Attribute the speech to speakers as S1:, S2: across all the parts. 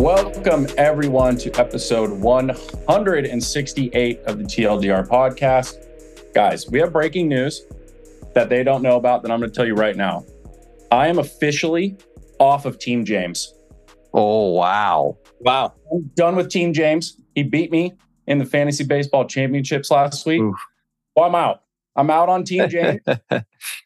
S1: Welcome, everyone, to episode 168 of the TLDR podcast. Guys, we have breaking news that they don't know about that I'm going to tell you right now. I am officially off of Team James.
S2: Oh, wow.
S3: Wow.
S1: I'm done with Team James. He beat me in the fantasy baseball championships last week. Oof. Well, I'm out. I'm out on Team James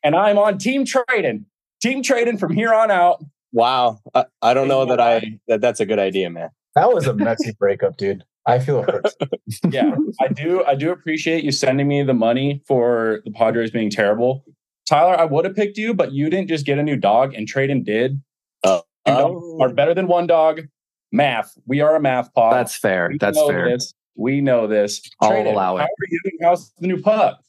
S1: and I'm on Team Tradon. Team Tradon from here on out.
S3: Wow. I, I don't know that I that that's a good idea, man.
S4: That was a messy breakup, dude. I feel hurt.
S1: yeah, I do. I do appreciate you sending me the money for the Padres being terrible. Tyler, I would have picked you, but you didn't just get a new dog, and Tradon did. Uh, oh. are better than one dog. Math. We are a math pod.
S2: That's fair.
S1: We
S2: That's fair.
S1: This. We know this.
S2: I'll Tradon, allow it.
S1: How are you? How's the new pup?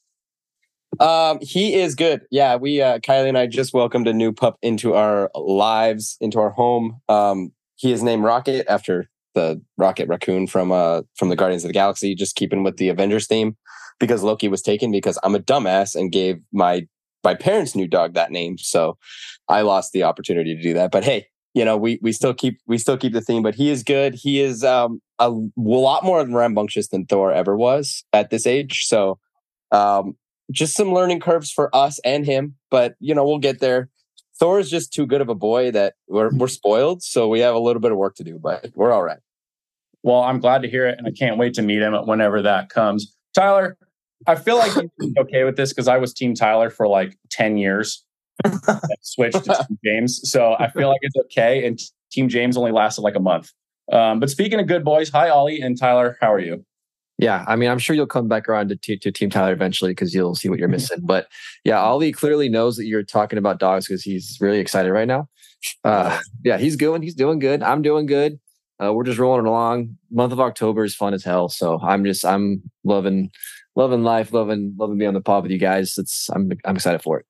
S3: Um, he is good. Yeah, we uh, Kylie and I just welcomed a new pup into our lives, into our home. Um, he is named Rocket after the Rocket Raccoon from uh from the Guardians of the Galaxy. Just keeping with the Avengers theme, because Loki was taken because I'm a dumbass and gave my my parents' new dog that name, so I lost the opportunity to do that. But hey, you know we we still keep we still keep the theme. But he is good. He is um a lot more rambunctious than Thor ever was at this age. So um just some learning curves for us and him, but you know, we'll get there. Thor is just too good of a boy that we're we're spoiled, so we have a little bit of work to do, but we're all right.
S1: Well, I'm glad to hear it, and I can't wait to meet him whenever that comes. Tyler, I feel like okay with this because I was Team Tyler for like 10 years. switched to Team James. So I feel like it's okay. And Team James only lasted like a month. Um, but speaking of good boys, hi Ollie and Tyler, how are you?
S2: Yeah, I mean, I'm sure you'll come back around to, t- to Team Tyler eventually because you'll see what you're missing. But yeah, Ollie clearly knows that you're talking about dogs because he's really excited right now. Uh, yeah, he's going. He's doing good. I'm doing good. Uh, we're just rolling along. Month of October is fun as hell. So I'm just I'm loving loving life, loving loving being on the pod with you guys. It's I'm I'm excited for it.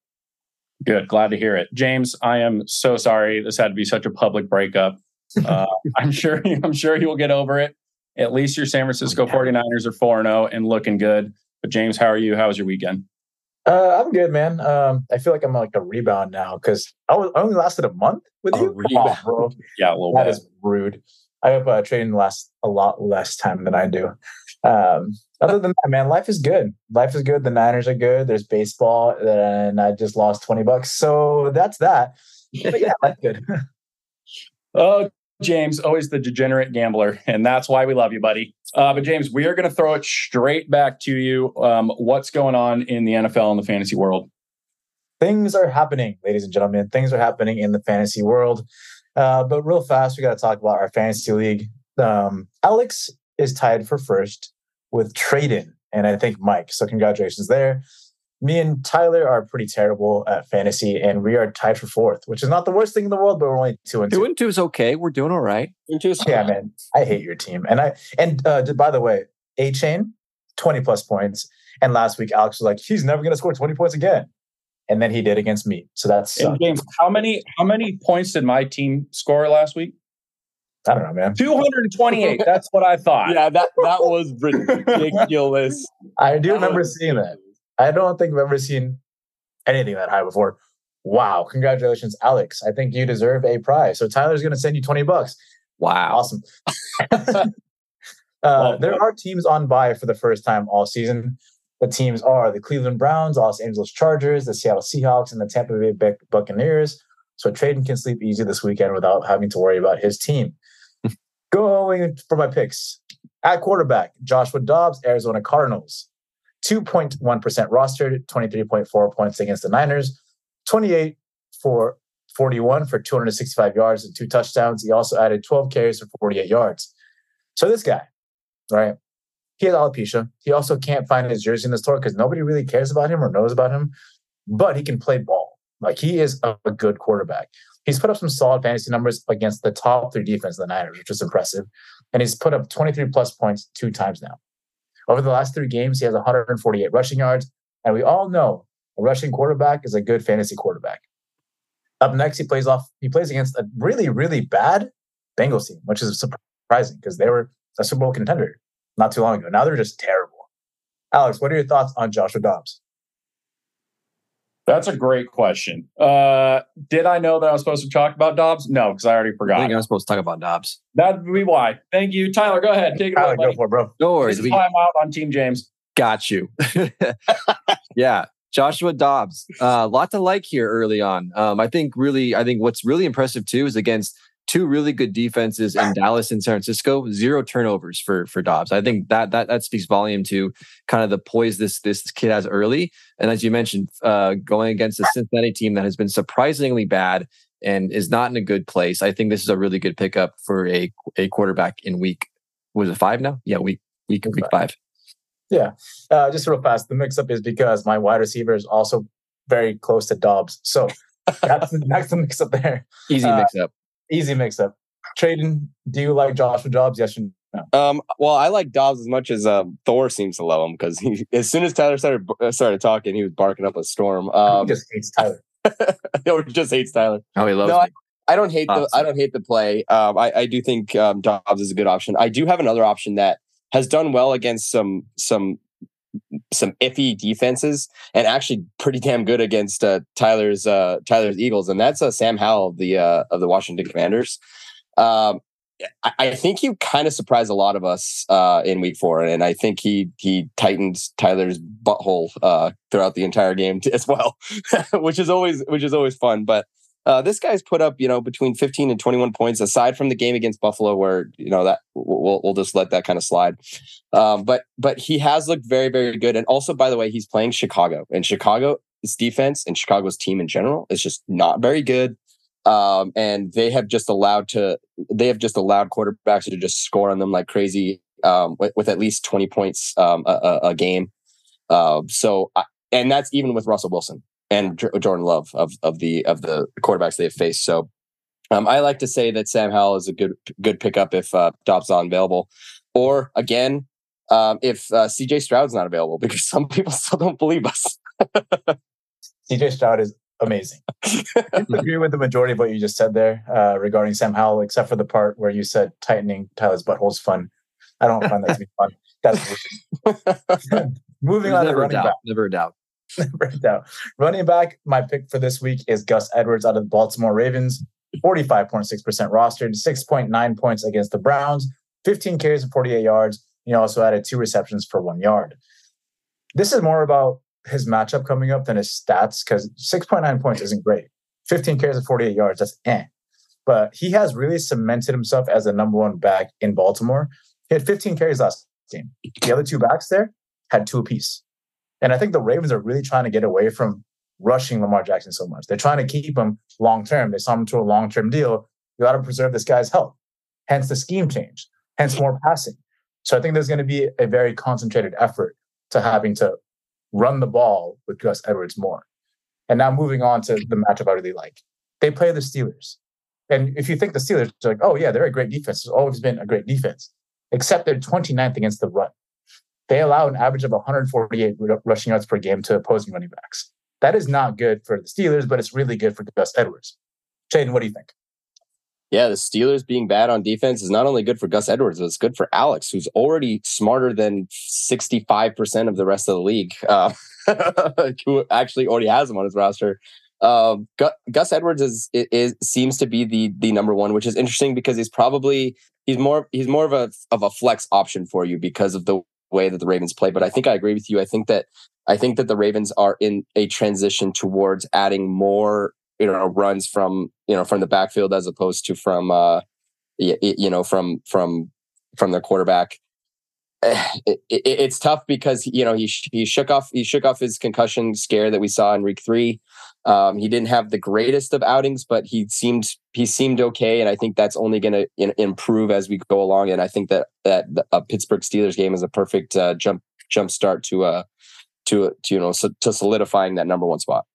S1: Good, glad to hear it, James. I am so sorry this had to be such a public breakup. Uh, I'm sure I'm sure you'll get over it. At least your San Francisco 49ers are 4 0 and looking good. But James, how are you? How was your weekend?
S4: Uh, I'm good, man. Um, I feel like I'm like a rebound now because I, was, I only lasted a month with a you.
S1: Rebound. bro. Yeah, a little
S4: that
S1: bit.
S4: is rude. I hope uh, Tradon lasts a lot less time than I do. Um, other than that, man, life is good. Life is good. The Niners are good. There's baseball, and I just lost 20 bucks. So that's that. But yeah, life good.
S1: oh, James, always the degenerate gambler, and that's why we love you, buddy. Uh, but James, we are going to throw it straight back to you. Um, what's going on in the NFL and the fantasy world?
S4: Things are happening, ladies and gentlemen. Things are happening in the fantasy world. Uh, but real fast, we got to talk about our fantasy league. Um, Alex is tied for first with Tradon, and I think Mike. So congratulations there me and Tyler are pretty terrible at fantasy, and we are tied for fourth, which is not the worst thing in the world, but we're only two and two.
S2: Two and two is okay. We're doing all right.
S4: Two yeah, man. I hate your team, and I and uh, by the way, Achane twenty plus points, and last week Alex was like, he's never going to score twenty points again, and then he did against me. So that's
S1: James. How many how many points did my team score last week?
S4: I don't know, man.
S1: 228. That's what I thought.
S3: Yeah, that that was ridiculous.
S4: I do remember seeing that. I don't think I've ever seen anything that high before. Wow. Congratulations, Alex. I think you deserve a prize. So Tyler's going to send you 20 bucks.
S2: Wow.
S4: Awesome. uh, well, there are teams on bye for the first time all season. The teams are the Cleveland Browns, Los Angeles Chargers, the Seattle Seahawks, and the Tampa Bay Buccaneers. So Tradon can sleep easy this weekend without having to worry about his team. Going for my picks. At quarterback, Joshua Dobbs, Arizona Cardinals. 2.1% rostered, 23.4 points against the Niners, 28 for 41 for 265 yards and two touchdowns. He also added 12 carries for 48 yards. So this guy, right? He has alopecia. He also can't find his jersey in the store because nobody really cares about him or knows about him, but he can play ball. Like he is a, good quarterback. He's put up some solid fantasy numbers against the top three defense of the Niners, which is impressive. And he's put up 23 plus points two times now. Over the last three games, he has 148 rushing yards. And we all know a rushing quarterback is a good fantasy quarterback. Up next, he plays off. He plays against a really, really bad Bengals team, which is surprising because they were a Super Bowl contender not too long ago. Now they're just terrible. Alex, what are your thoughts on Joshua Dobbs?
S1: That's a great question. Uh, did I know that I was supposed to talk about Dobbs? No, because I already forgot.
S2: I think I was supposed to talk about Dobbs.
S1: That'd be why. Thank you, Tyler. Go ahead, take it
S4: Tyler,
S1: away.
S4: go for it, bro.
S2: No
S1: This
S2: worries.
S1: is
S2: We
S1: why I'm out on Team James.
S2: got you. yeah. Joshua Dobbs. A uh, lot to like here early on. Um, I think really, I think what's really impressive too is against two really good defenses in Dallas and San Francisco, zero turnovers for for Dobbs. I think that that that speaks volume to kind of the poise this this kid has early. And as you mentioned, uh, going against a Cincinnati team that has been surprisingly bad and is not in a good place, I think this is a really good pickup for a a quarterback in week. Was it five now? Yeah, week week week five.
S4: Yeah, Uh, just real fast, the mix up is because my wide receiver is also very close to Dobbs. So that's, that's the mix up there.
S2: Easy
S4: Uh,
S2: mix up.
S4: Easy mix up. Tradon, do you like Joshua Dobbs? Yes or no?
S3: Um, well, I like Dobbs as much as um, Thor seems to love him because he, as soon as Tyler started uh, started talking, he was barking up a storm. Um,
S4: he just hates Tyler.
S3: or just hates Tyler.
S2: Oh, he loves
S3: No,
S2: me.
S3: I don't hate the I don't hate the play. Um, I, I do think um, Dobbs is a good option. I do have another option that has done well against some some some iffy defenses and actually pretty damn good against uh, Tyler's uh, Tyler's Eagles, and that's uh, Sam Howell of the uh, of the Washington Commanders. Um, I, I think he kind of surprised a lot of us uh, in Week Four, and I think he he tightened Tyler's butthole uh, throughout the entire game as well, which is always which is always fun. But uh, this guy's put up, you know, between 15 and 21 points, aside from the game against Buffalo, where you know that we'll we'll just let that kind of slide. Um, but but he has looked very very good, and also by the way, he's playing Chicago, and Chicago's defense and Chicago's team in general is just not very good. Um, and they have just allowed to they have just allowed quarterbacks to just score on them like crazy um, with, with at least 20 points um, a, a, a game. Uh, so I, and that's even with Russell Wilson and Jordan Love of of the of the quarterbacks they have faced. So um, I like to say that Sam Howell is a good good pickup if uh, Dobbs not available, or again um, if uh, CJ Stroud's not available because some people still don't believe us.
S4: CJ Stroud is amazing. I agree with the majority of what you just said there uh, regarding Sam Howell, except for the part where you said tightening Tyler's butthole is fun. I don't find that to be fun. That's moving
S2: There's
S4: on to
S2: never a
S4: running
S2: doubt.
S4: back.
S2: Never a doubt.
S4: A doubt. Running back, my pick for this week is Gus Edwards out of the Baltimore Ravens. 45.6% rostered, 6.9 points against the Browns, 15 carries and 48 yards. He also added two receptions for one yard. This is more about his matchup coming up than his stats because 6.9 points isn't great. 15 carries and 48 yards, that's eh. But he has really cemented himself as the number one back in Baltimore. He had 15 carries last game. The other two backs there had two apiece. And I think the Ravens are really trying to get away from rushing Lamar Jackson so much. They're trying to keep him long term. They signed him to a long term deal. You got to preserve this guy's health. Hence the scheme change, hence more passing. So I think there's going to be a very concentrated effort to having to run the ball with Gus Edwards more. And now moving on to the matchup I really like. They play the Steelers. And if you think the Steelers are like, oh, yeah, they're a great defense. It's always been a great defense, except they're 29th against the run. They allow an average of 148 rushing yards per game to opposing running backs. That is not good for the Steelers, but it's really good for Gus Edwards. Jaden, what do you think?
S3: Yeah, the Steelers being bad on defense is not only good for Gus Edwards, but it's good for Alex, who's already smarter than 65% of the rest of the league, uh, who actually already has him on his roster. Um, Gus Edwards is, is seems to be the the number one, which is interesting because he's probably he's more he's more of a of a flex option for you because of the way that the Ravens play. But I think I agree with you. I think that I think that the Ravens are in a transition towards adding more you know runs from you know from the backfield as opposed to from uh you know from from from their quarterback it, it, it's tough because you know he he shook off he shook off his concussion scare that we saw in week 3 um he didn't have the greatest of outings but he seemed he seemed okay and i think that's only going to improve as we go along and i think that that the- a pittsburgh steelers game is a perfect uh, jump jump start to uh to to you know so, to solidifying that number one spot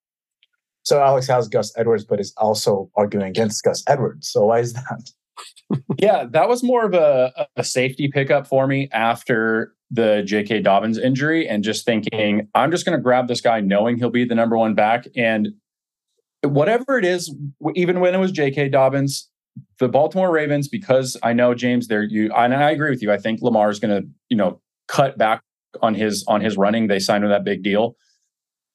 S4: So Alex has Gus Edwards, but is also arguing against Gus Edwards. So why is that?
S1: Yeah, that was more of a, a safety pickup for me after the J.K. Dobbins injury, and just thinking, I'm just going to grab this guy knowing he'll be the number one back. And whatever it is, even when it was J.K. Dobbins, the Baltimore Ravens, because I know James, there you, and I agree with you. I think Lamar is going to, you know, cut back on his on his running. They signed him that big deal.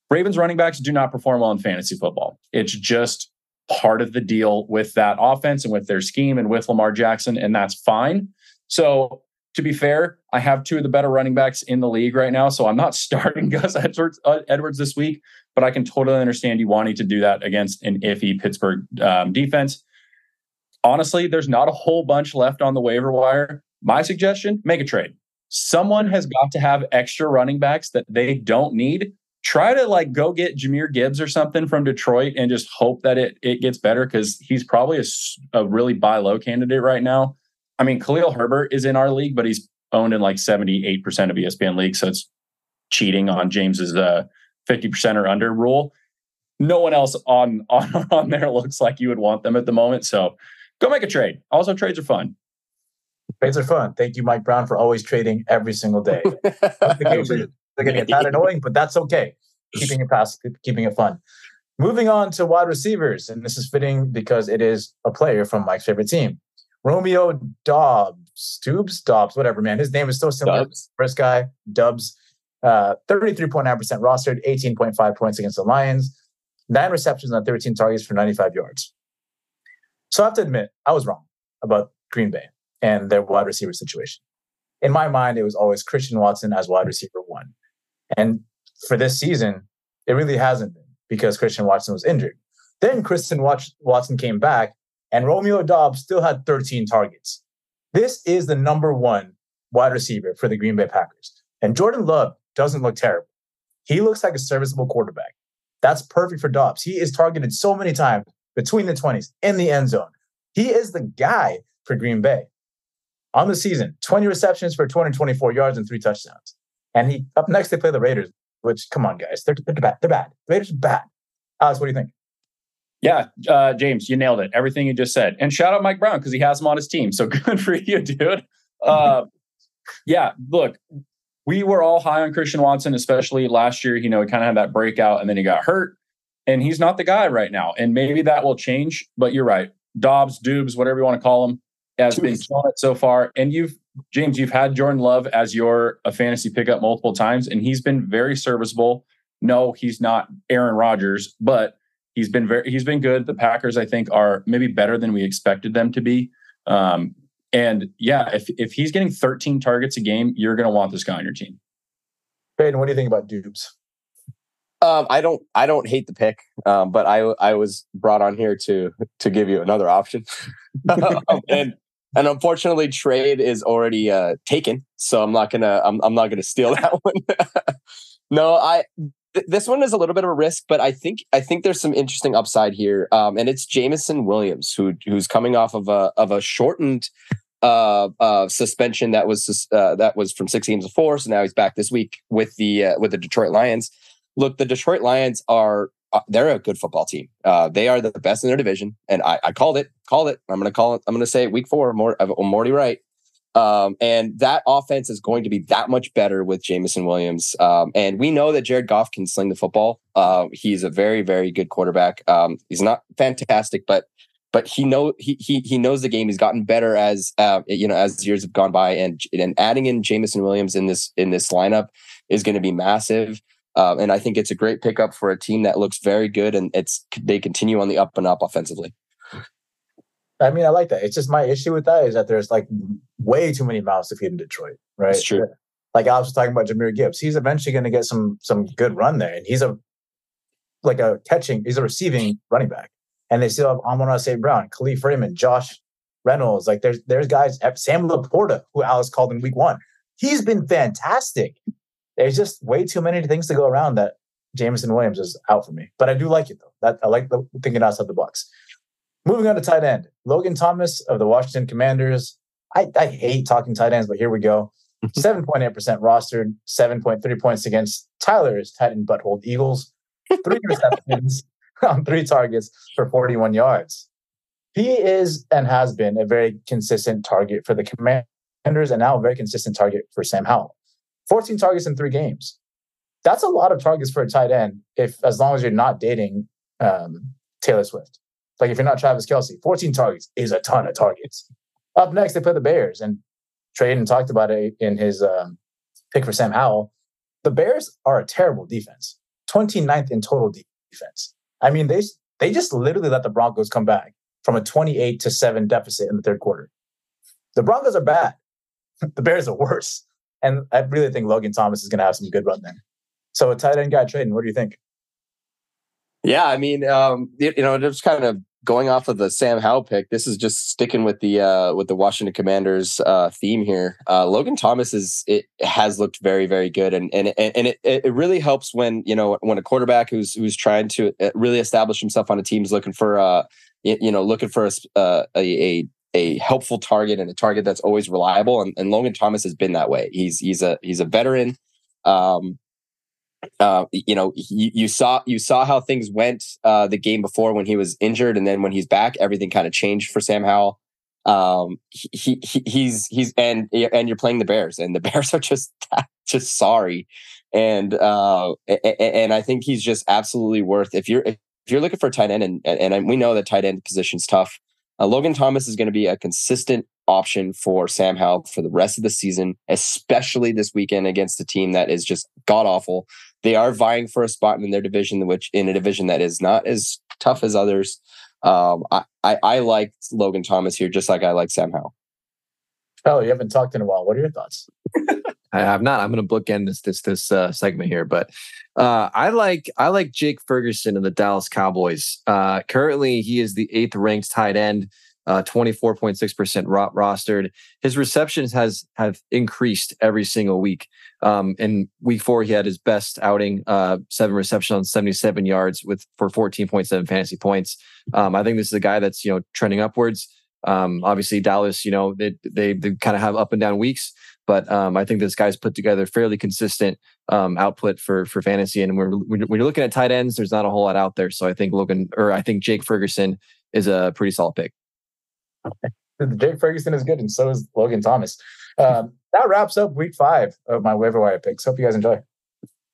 S1: Ravens running backs do not perform well in fantasy football. It's just part of the deal with that offense and with their scheme and with Lamar Jackson, and that's fine. So, to be fair, I have two of the better running backs in the league right now. So, I'm not starting Gus Edwards, uh, Edwards this week, but I can totally understand you wanting to do that against an iffy Pittsburgh um, defense. Honestly, there's not a whole bunch left on the waiver wire. My suggestion make a trade. Someone has got to have extra running backs that they don't need try to like go get Jahmyr Gibbs or something from Detroit and just hope that it it gets better because he's probably a, a really buy low candidate right now. I mean, Khalil Herbert is in our league, but he's owned in like 78% of ESPN leagues. So it's cheating on James's uh, 50% or under rule. No one else on, on, on there looks like you would want them at the moment. So go make a trade. Also, trades are fun.
S4: Trades are fun. Thank you, Mike Brown, for always trading every single day. They're going to get that annoying, but that's okay. Keeping it fast, keeping it fun. Moving on to wide receivers, and this is fitting because it is a player from Mike's favorite team, Romeo Dobbs, Tubes, Dobbs, whatever, man. His name is so similar. Dubs. First guy, Dubs, uh, 33.9% rostered, 18.5 points against the Lions, nine receptions on 13 targets for 95 yards. So I have to admit, I was wrong about Green Bay and their wide receiver situation. In my mind, it was always Christian Watson as wide receiver one. And for this season, it really hasn't been because Christian Watson was injured. Then Christian Watson came back, and Romeo Dobbs still had 13 targets. This is the number one wide receiver for the Green Bay Packers. And Jordan Love doesn't look terrible. He looks like a serviceable quarterback. That's perfect for Dobbs. He is targeted so many times between the 20s in the end zone. He is the guy for Green Bay. On the season, 20 receptions for 224 yards and three touchdowns. And he up next they play the Raiders, which come on, guys, they're, they're bad. They're bad. The Raiders are bad. Alex, what do you think?
S1: Yeah, uh, James, you nailed it. Everything you just said. And shout out Mike Brown because he has him on his team. So good for you, dude. Uh, yeah, look, we were all high on Christian Watson, especially last year. You know, he kind of had that breakout and then he got hurt. And he's not the guy right now. And maybe that will change. But you're right. Dobbs, Dubes, whatever you want to call him, has been killing it so far. And you've James, you've had Jordan Love as your a fantasy pickup multiple times, and he's been very serviceable. No, he's not Aaron Rodgers, but he's been very he's been good. The Packers, I think, are maybe better than we expected them to be. Um, and yeah, if if he's getting 13 targets a game, you're going to want this guy on your team.
S4: Peyton, what do you think about Dubes?
S3: Um, I don't I don't hate the pick, um, but I I was brought on here to to give you another option, um, and and unfortunately trade is already uh, taken. So i'm not gonna i'm, I'm not gonna steal that one. No i th- this one is a little bit of a risk but i think i think there's some interesting upside here. Um, and it's jameson williams who who's coming off of a of a shortened uh, uh, suspension that was uh, that was from six games of four. So now he's back this week with the uh, with the detroit lions. Look the detroit lions are they're a good football team. Uh, they are the best in their division, and I, I called it. Called it. I'm going to call it. I'm going to say week four. More, I'm Morty right. Um, and that offense is going to be that much better with Jameson Williams. Um, and we know that Jared Goff can sling the football. Uh, he's a very, very good quarterback. Um, he's not fantastic, but but he know he he he knows the game. He's gotten better as uh, you know as years have gone by, and and adding in Jameson Williams in this in this lineup is going to be massive. Um, and I think it's a great pickup for a team that looks very good and it's they continue on the up and up offensively.
S4: I mean, I like that. It's just my issue with that is that there's like way too many mouths to feed in Detroit, right?
S3: That's true.
S4: Like I was talking about Jahmyr Gibbs. He's eventually going to get some some good run there, and he's a like a catching, he's a receiving running back. And they still have Amon St. Brown, Kalif Raymond, Josh Reynolds. Like there's there's guys, Sam LaPorta, who Alex called in week one. He's been fantastic there's just way too many things to go around that Jameson Williams is out for me. But I do like it though. That I like the thinking outside the box. Moving on to tight end, Logan Thomas of the Washington Commanders. I, I hate talking tight ends, but here we go. 7.8% rostered, 7.3 points against Tyler's tight end butthole Eagles. Three receptions on three targets for 41 yards. He is and has been a very consistent target for the Commanders and now a very consistent target for Sam Howell. 14 targets in three games. That's a lot of targets for a tight end. If as long as you're not dating um, Taylor Swift, like if you're not Travis Kelce, 14 targets is a ton of targets. Up next, they play the Bears, and Tradon talked about it in his um, pick for Sam Howell. The Bears are a terrible defense. 29th in total defense. I mean, they they just literally let the Broncos come back from a 28 to 7 deficit in the third quarter. The Broncos are bad. the Bears are worse. And I really think Logan Thomas is going to have some good run there. So a tight end guy Tradon, what do you think?
S3: Yeah, I mean, um, you, you know, just kind of going off of the Sam Howell pick, this is just sticking with the uh, with the Washington Commanders uh, theme here. Uh, Logan Thomas is it has looked very very good, and and and it it really helps when you know when a quarterback who's who's trying to uh, really establish himself on a team is looking for uh you know looking for a uh, a, a a helpful target and a target that's always reliable, and, and Logan Thomas has been that way. He's he's a he's a veteran. Um, uh, you know, you, you, saw you saw how things went uh, the game before when he was injured, and then when he's back, everything kind of changed for Sam Howell. Um, he, he he's he's and and you're playing the Bears, and the Bears are just just sorry, and uh, and I think he's just absolutely worth if you're if you're looking for a tight end, and and we know that tight end position's tough. Uh, Logan Thomas is going to be a consistent option for Sam Howell for the rest of the season, especially this weekend against a team that is just god awful. They are vying for a spot in their division, which in a division that is not as tough as others. Um, I, I, I like Logan Thomas here, just like I like Sam Howell.
S4: Oh, you haven't talked in a while. What are your thoughts?
S2: I have not. I'm going to bookend this this this uh, segment here, but uh, I like I like Jake Ferguson of the Dallas Cowboys. Uh, currently, he is the eighth ranked tight end uh, 24.6% rostered. His receptions has have increased every single week. Um, in week four, he had his best outing, uh, seven receptions on 77 yards with for 14.7 fantasy points. Um, I think this is a guy that's you know trending upwards. Um, obviously, Dallas, you know, they they, they kind of have up and down weeks, but um, I think this guy's put together fairly consistent um, output for for fantasy. And we're, when you're looking at tight ends, there's not a whole lot out there. So I think Logan or I think Jake Ferguson is a pretty solid pick.
S4: Jake Ferguson is good, and so is Logan Thomas. Um, that wraps up week five of my waiver wire picks. Hope you guys enjoy.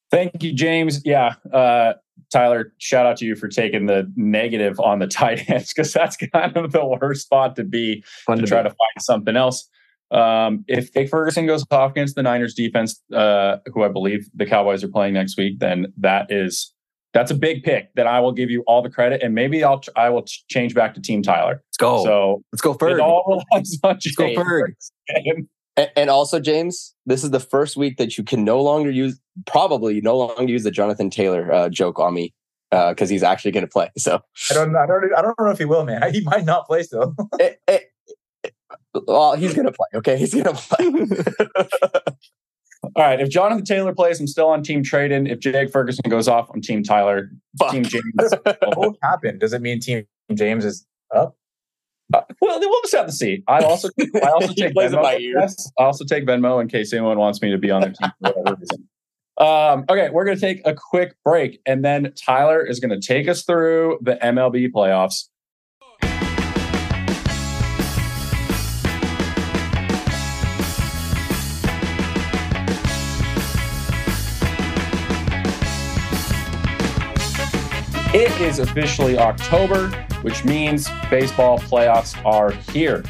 S1: Thank you, James. Yeah, uh, Tyler, shout out to you for taking the negative on the tight ends because that's kind of the worst spot to be Fun to, to try be. to find something else. Um, if Jake Ferguson goes off against the Niners defense, uh, who I believe the Cowboys are playing next week, then that is that's a big pick that I will give you all the credit, and maybe I'll I will change back to Team Tyler.
S2: Let's go.
S1: So
S2: let's go Ferg.
S1: It all relies on
S2: Let's go Ferg.
S3: And also, James, this is the first week that you can no longer use, probably no longer use the Jonathan Taylor uh, joke on me because uh, he's actually going to play. So
S4: I don't, I don't, I don't know if he will, man. He might not play still. it, it,
S3: it, well, he's going to play. Okay, he's going to play.
S1: All right. If Jonathan Taylor plays, I'm still on Team Tradon. If Jake Ferguson goes off, I'm Team Tyler. Fuck. Team James.
S4: what happened? Does it mean Team James is up?
S1: Uh, well, we'll just have to see. I also, I also take Venmo. I also take Venmo in case anyone wants me to be on their team for whatever reason. Um, okay, we're going to take a quick break, and then Tyler is going to take us through the MLB playoffs. It is officially October, which means baseball playoffs are here.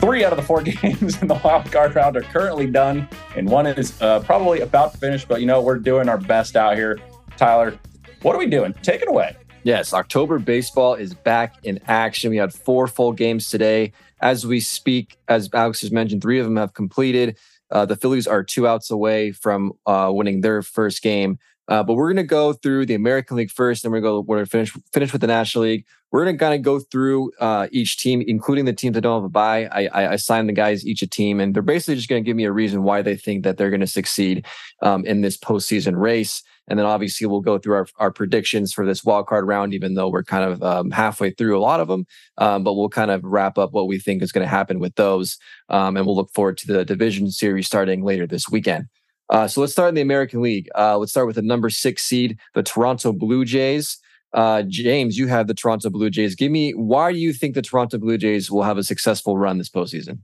S1: Three out of the four games in the wild card round are currently done, and one is uh, probably about to finish. But you know, we're doing our best out here. Tyler, what are we doing? Take it away.
S2: Yes, October baseball is back in action. We had four full games today. As we speak, as Alex has mentioned, three of them have completed. Uh, the Phillies are two outs away from uh, winning their first game. Uh, but we're going to go through the American League first, and we're going to go. We're to finish finish with the National League. We're going to kind of go through uh, each team, including the teams that don't have a bye. I, I assign the guys each a team, and they're basically just going to give me a reason why they think that they're going to succeed um, in this postseason race. And then obviously we'll go through our, our predictions for this wild card round, even though we're kind of um, halfway through a lot of them. Um, but we'll kind of wrap up what we think is going to happen with those, um, and we'll look forward to the division series starting later this weekend. Uh, so let's start in the American League. Uh, let's start with the number six seed, the Toronto Blue Jays. Uh, James, you have the Toronto Blue Jays. Give me why do you think the Toronto Blue Jays will have a successful run this postseason?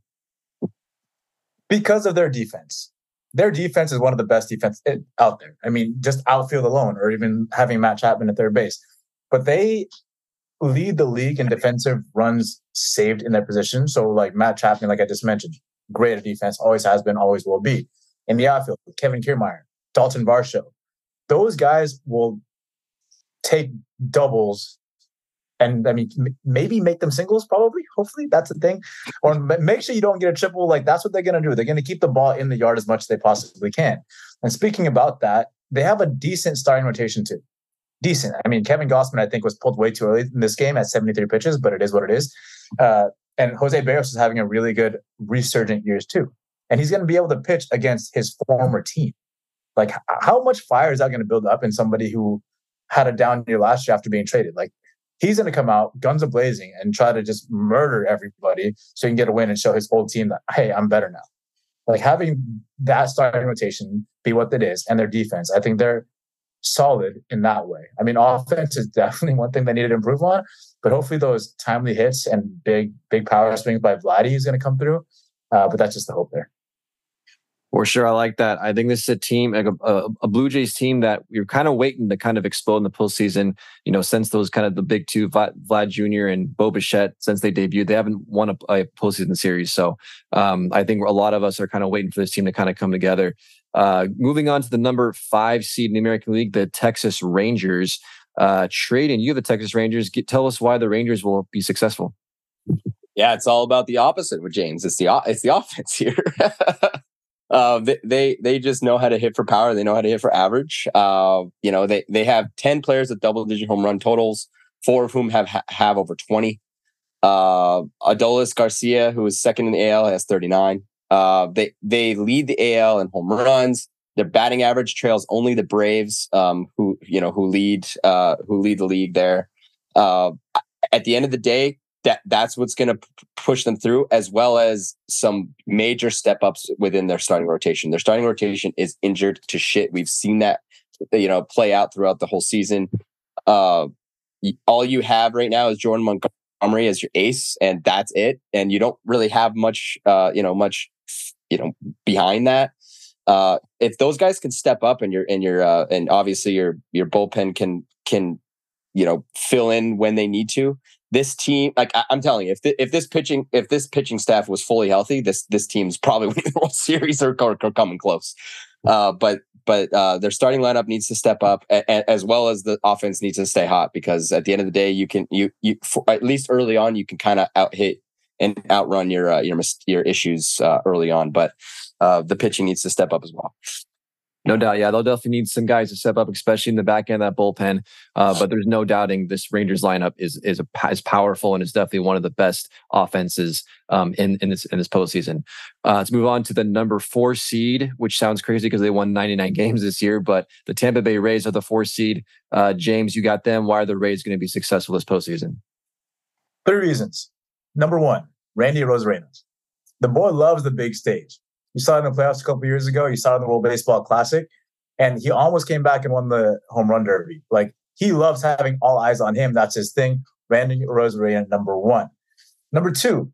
S4: Because of their defense. Their defense is one of the best defense eh, out there. I mean, just outfield alone, or even having Matt Chapman at third base. But they lead the league in defensive runs saved in their position. So, like Matt Chapman, like I just mentioned, great at defense, always has been, always will be in the outfield, Kevin Kiermaier, Dalton Varsho. those guys will take doubles and I mean, maybe make them singles. Probably, hopefully, that's the thing. Or make sure you don't get a triple. Like that's what they're going to do. They're going to keep the ball in the yard as much as they possibly can. And speaking about that, they have a decent starting rotation too. Decent. I mean, Kevin Gausman, I think, was pulled way too early in this game at 73 pitches, but it is what it is. Uh, and Jose Berrios is having a really good resurgent years too. And he's going to be able to pitch against his former team. Like, how much fire is that going to build up in somebody who had a down year last year after being traded? Like, he's going to come out guns a blazing and try to just murder everybody so he can get a win and show his whole team that hey i'm better now like having that starting rotation be what it is and their defense i think they're solid in that way i mean offense is definitely one thing they need to improve on but hopefully those timely hits and big big power swings by Vladdy is going to come through uh, but that's just the hope there
S2: for sure, I like that. I think this is a team, like a, a, Blue Jays team that are kind of waiting to kind of explode in the postseason. You know, since those kind of the big two, Vlad, Vlad Jr. and Bo Bichette, since they debuted, they haven't won a, a postseason series. So um, I think a lot of us are kind of waiting for this team to kind of come together. Uh, moving on to the number five seed in the American League, the Texas Rangers. Uh, Tradon you, the Texas Rangers. Get, tell us why the Rangers will be successful.
S3: Yeah, it's all about the opposite with James. It's the it's the offense here. Uh, they, they just know how to hit for power. They know how to hit for average. Uh, you know, they they have ten players with double digit home run totals, four of whom have have over twenty. Uh, Adolis Garcia, who is second in the AL, has thirty nine. Uh, they they lead the AL in home runs. Their batting average trails only the Braves, um, who you know who lead uh, who lead the league there. Uh, at the end of the day, that that's what's going to p- push them through, as well as some major step ups within their starting rotation. Their starting rotation is injured to shit. We've seen that, you know, play out throughout the whole season. Uh, all you have right now is Jordan Montgomery as your ace, and that's it. And you don't really have much, uh, you know, much, you know, behind that. Uh, if those guys can step up, and your and your uh, and obviously your your bullpen can can you know fill in when they need to this team, like I, am telling you, if if this pitching if this pitching staff was fully healthy, this this team's probably winning the World Series or, or, or coming close. Uh, but but uh, their starting lineup needs to step up, a, a, as well as the offense needs to stay hot. Because at the end of the day, you can you you for, at least early on you can kind of out hit and outrun your uh, your your issues uh, early on. But uh, the pitching needs to step up as well.
S2: No doubt. Yeah, they'll definitely need some guys to step up, especially in the back end of that bullpen. Uh, but there's no doubting this Rangers lineup is is a, is powerful and is definitely one of the best offenses um, in in this in this postseason. Uh, let's move on to the number four seed, which sounds crazy because they won 99 games this year. But the Tampa Bay Rays are the four seed. Uh, James, you got them. Why are the Rays going to be successful this postseason?
S4: Three reasons. Number one, Randy Arozarena. The boy loves the big stage. You saw it in the playoffs a couple years ago. You saw it in the World Baseball Classic, and he almost came back and won the home run derby. Like he loves having all eyes on him. That's his thing. Randy Arozarena, number one. Number two,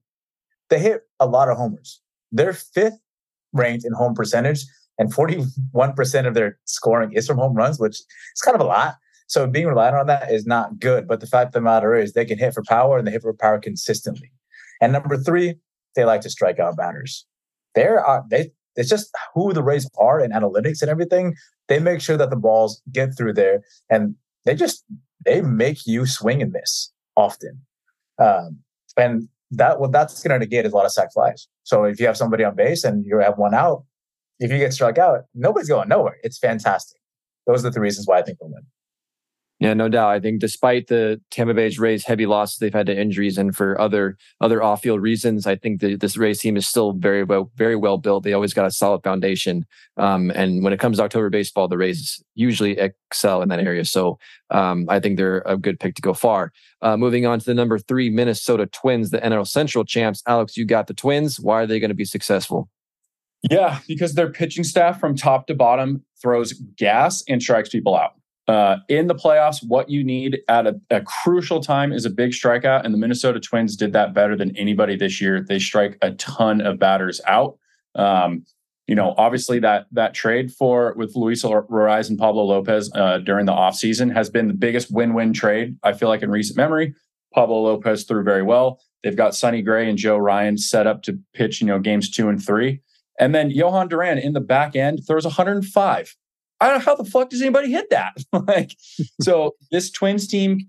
S4: they hit a lot of homers. They're fifth ranked in home percentage, and 41% of their scoring is from home runs, which is kind of a lot. So being reliant on that is not good. But the fact of the matter is they can hit for power and they hit for power consistently. And number three, they like to strike out batters there are they it's just who the Rays are in analytics and everything. They make sure that the balls get through there, and they just they make you swing and miss often. Um, and that what that's going to negate is a lot of sac flies. So if you have somebody on base and you have one out, if you get struck out, nobody's going nowhere. It's fantastic. Those are the three reasons why I think they'll win.
S2: Yeah, no doubt. I think despite the Tampa Bay's Rays heavy losses they've had to injuries and for other other off field reasons, I think the, this Rays team is still very well very well built. They always got a solid foundation. Um, and when it comes to October baseball, the Rays usually excel in that area. So um, I think they're a good pick to go far. Uh, moving on to the number three Minnesota Twins, the NL Central champs. Alex, you got the Twins. Why are they going to be successful?
S1: Yeah, because their pitching staff from top to bottom throws gas and strikes people out. Uh, in the playoffs, what you need at a, a, crucial time is a big strikeout, and the Minnesota Twins did that better than anybody this year. They strike a ton of batters out. Um, you know, obviously that that trade for with Luis Arraez and Pablo Lopez uh, during the offseason has been the biggest win-win trade I feel like in recent memory. Pablo Lopez threw very well. They've got Sonny Gray and Joe Ryan set up to pitch, you know, games two and three. And then Jhoan Duran in the back end throws 105 I don't know how the fuck does anybody hit that? like, so this Twins team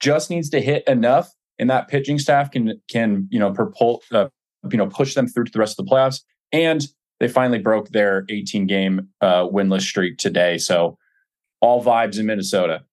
S1: just needs to hit enough, and that pitching staff can can you know propel uh, you know push them through to the rest of the playoffs. And they finally broke their 18 game uh, winless streak today. So all vibes in Minnesota.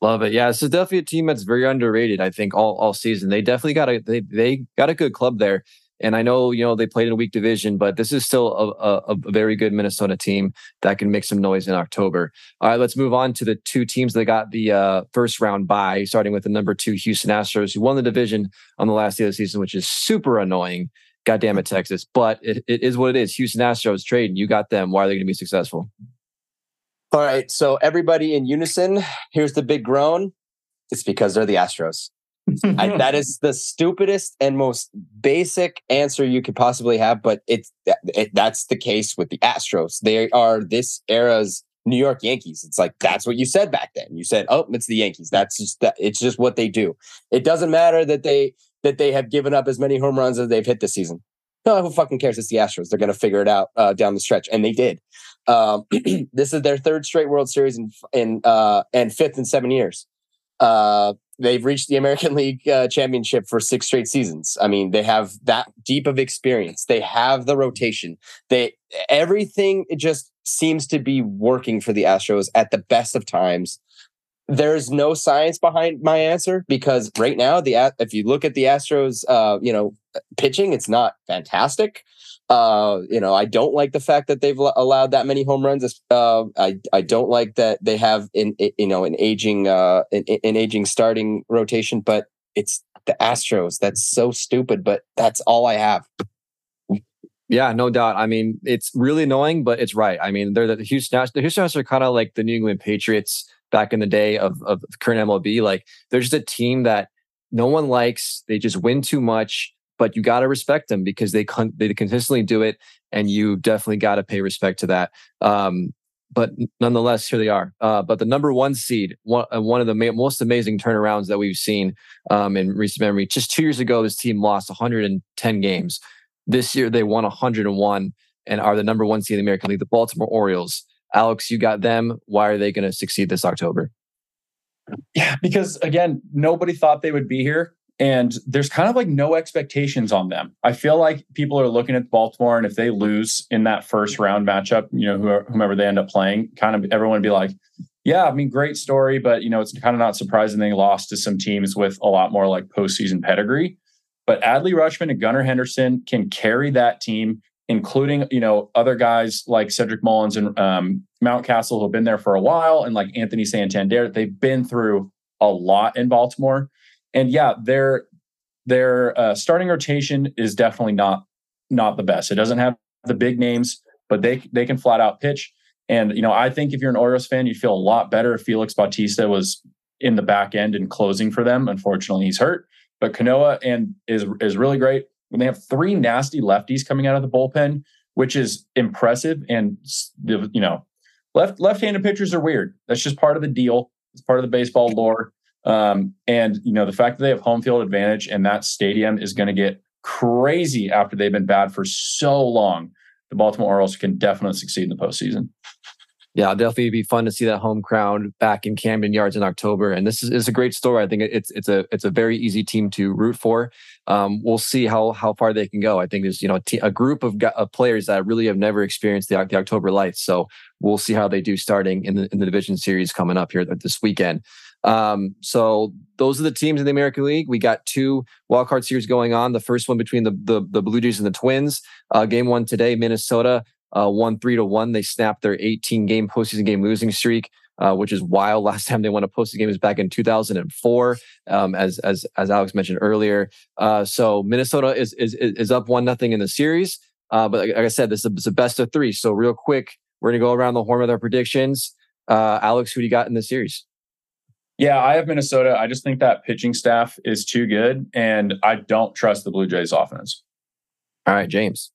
S2: Love it. Yeah, this is definitely a team that's very underrated. I think all all season they definitely got a they they got a good club there. And I know you know they played in a weak division, but this is still a, a, a, very good Minnesota team that can make some noise in October. All right, let's move on to the two teams that got the uh, first round bye, starting with the number two Houston Astros, who won the division on the last day of the season, which is super annoying. God damn it, Texas! But it, it is what it is. Houston Astros Tradon. You got them. Why are they going to be successful?
S3: All right. So everybody in unison, here's the big groan. It's because they're the Astros. I, that is the stupidest and most basic answer you could possibly have, but it's it, that's the case with the Astros. They are this era's New York Yankees. It's like that's what you said back then. You said, "Oh, it's the Yankees." That's just that. It's just what they do. It doesn't matter that they that they have given up as many home runs as they've hit this season. No, who fucking cares? It's the Astros. They're going to figure it out uh, down the stretch, and they did. Um, this is their third straight World Series in, in uh, and fifth in seven years. Uh, they've reached the American League uh, championship for six straight seasons. I mean, they have that deep of experience. They have the rotation. They everything just seems to be working for the Astros at the best of times. There's no science behind my answer because right now the if you look at the Astros, uh, you know, pitching, it's not fantastic. Uh, you know, I don't like the fact that they've allowed that many home runs. Uh, I I don't like that they have in you know an aging uh an, an aging starting rotation, but it's the Astros. That's so stupid, but that's all I have.
S2: Yeah, no doubt. I mean, it's really annoying, but it's right. I mean, they're the Houston. The Houston Astros are kind of like the New England Patriots back in the day of of current MLB. Like they're just a team that no one likes. They just win too much but you got to respect them because they con- they consistently do it, and you definitely got to pay respect to that. Um, but nonetheless, here they are. Uh, but the number one seed, one, uh, one of the ma- most amazing turnarounds that we've seen um, in recent memory. Just two years ago, this team lost 110 games. This year, they won 101 and are the number one seed in the American League, the Baltimore Orioles. Alex, you got them. Why are they going to succeed this October?
S1: Yeah, because again, nobody thought they would be here and there's kind of like no expectations on them. I feel like people are looking at Baltimore, and if they lose in that first round matchup, you know, whomever they end up playing, kind of everyone would be like, yeah, I mean, great story, but you know, it's kind of not surprising they lost to some teams with a lot more like postseason pedigree. But Adley Rutschman and Gunnar Henderson can carry that team, including you know other guys like Cedric Mullins and um, Mountcastle who have been there for a while, and like Anthony Santander. They've been through a lot in Baltimore. And yeah, their their uh, starting rotation is definitely not not the best. It doesn't have the big names, but they they can flat out pitch. And you know, I think if you're an Orioles fan, you'd feel a lot better if Felix Bautista was in the back end and closing for them. Unfortunately, he's hurt. But Cano and is is really great. When they have three nasty lefties coming out of the bullpen, which is impressive. And you know, left left-handed pitchers are weird. That's just part of the deal. It's part of the baseball lore. Um, and you know, the fact that they have home field advantage and that stadium is going to get crazy after they've been bad for so long. The Baltimore Orioles can definitely succeed in the postseason.
S2: Yeah, it'll definitely be fun to see that home crowd back in Camden Yards in October. And this is, is a great story. I think it's it's a it's a very easy team to root for. Um, we'll see how how far they can go. I think there's you know a, group of, of, players that really have never experienced the, the October lights. So we'll see how they do starting in the in the division series coming up here this weekend. Um, so those are the teams in the American League. We got two wildcard series going on. The first one between the the, the Blue Jays and the Twins. Uh, game one today, Minnesota uh, won three to one. They snapped their 18 game postseason game losing streak. Uh, which is wild. Last time they won a postseason game was back in 2004, um, as as as Alex mentioned earlier. Uh, so Minnesota is is is up one nothing in the series. Uh, but like, like, I said, this is a best of three. So real quick, we're gonna go around the horn with our predictions. Uh, Alex, who do you got in the series?
S1: Yeah, I have Minnesota. I just think that pitching staff is too good, and I don't trust the Blue Jays offense.
S2: All right, James.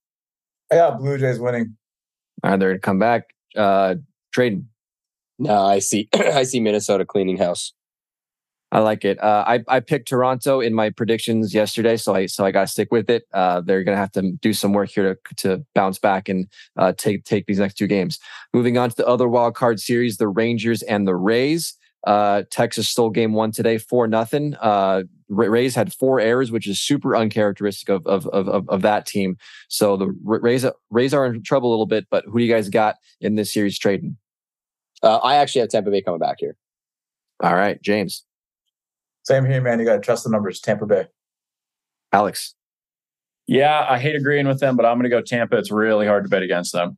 S4: I got Blue Jays winning.
S2: All right, they're gonna come back. Uh Tradon.
S3: No, I see. I see Minnesota cleaning house.
S2: I like it. Uh, I I picked Toronto in my predictions yesterday, so I so I got to stick with it. Uh, they're going to have to do some work here to to bounce back and uh, take take these next two games. Moving on to the other wild card series, the Rangers and the Rays. Uh, Texas stole game one today, four nothing. Uh, Rays had four errors, which is super uncharacteristic of of of, of that team. So the Rays Rays are in trouble a little bit. But who do you guys got in this series Tradon?
S3: Uh, I actually have Tampa Bay coming back here.
S2: All right, James.
S4: Same here, man. You got to trust the numbers. Tampa Bay.
S2: Alex.
S1: Yeah, I hate agreeing with them, but I'm going to go Tampa. It's really hard to bet against them.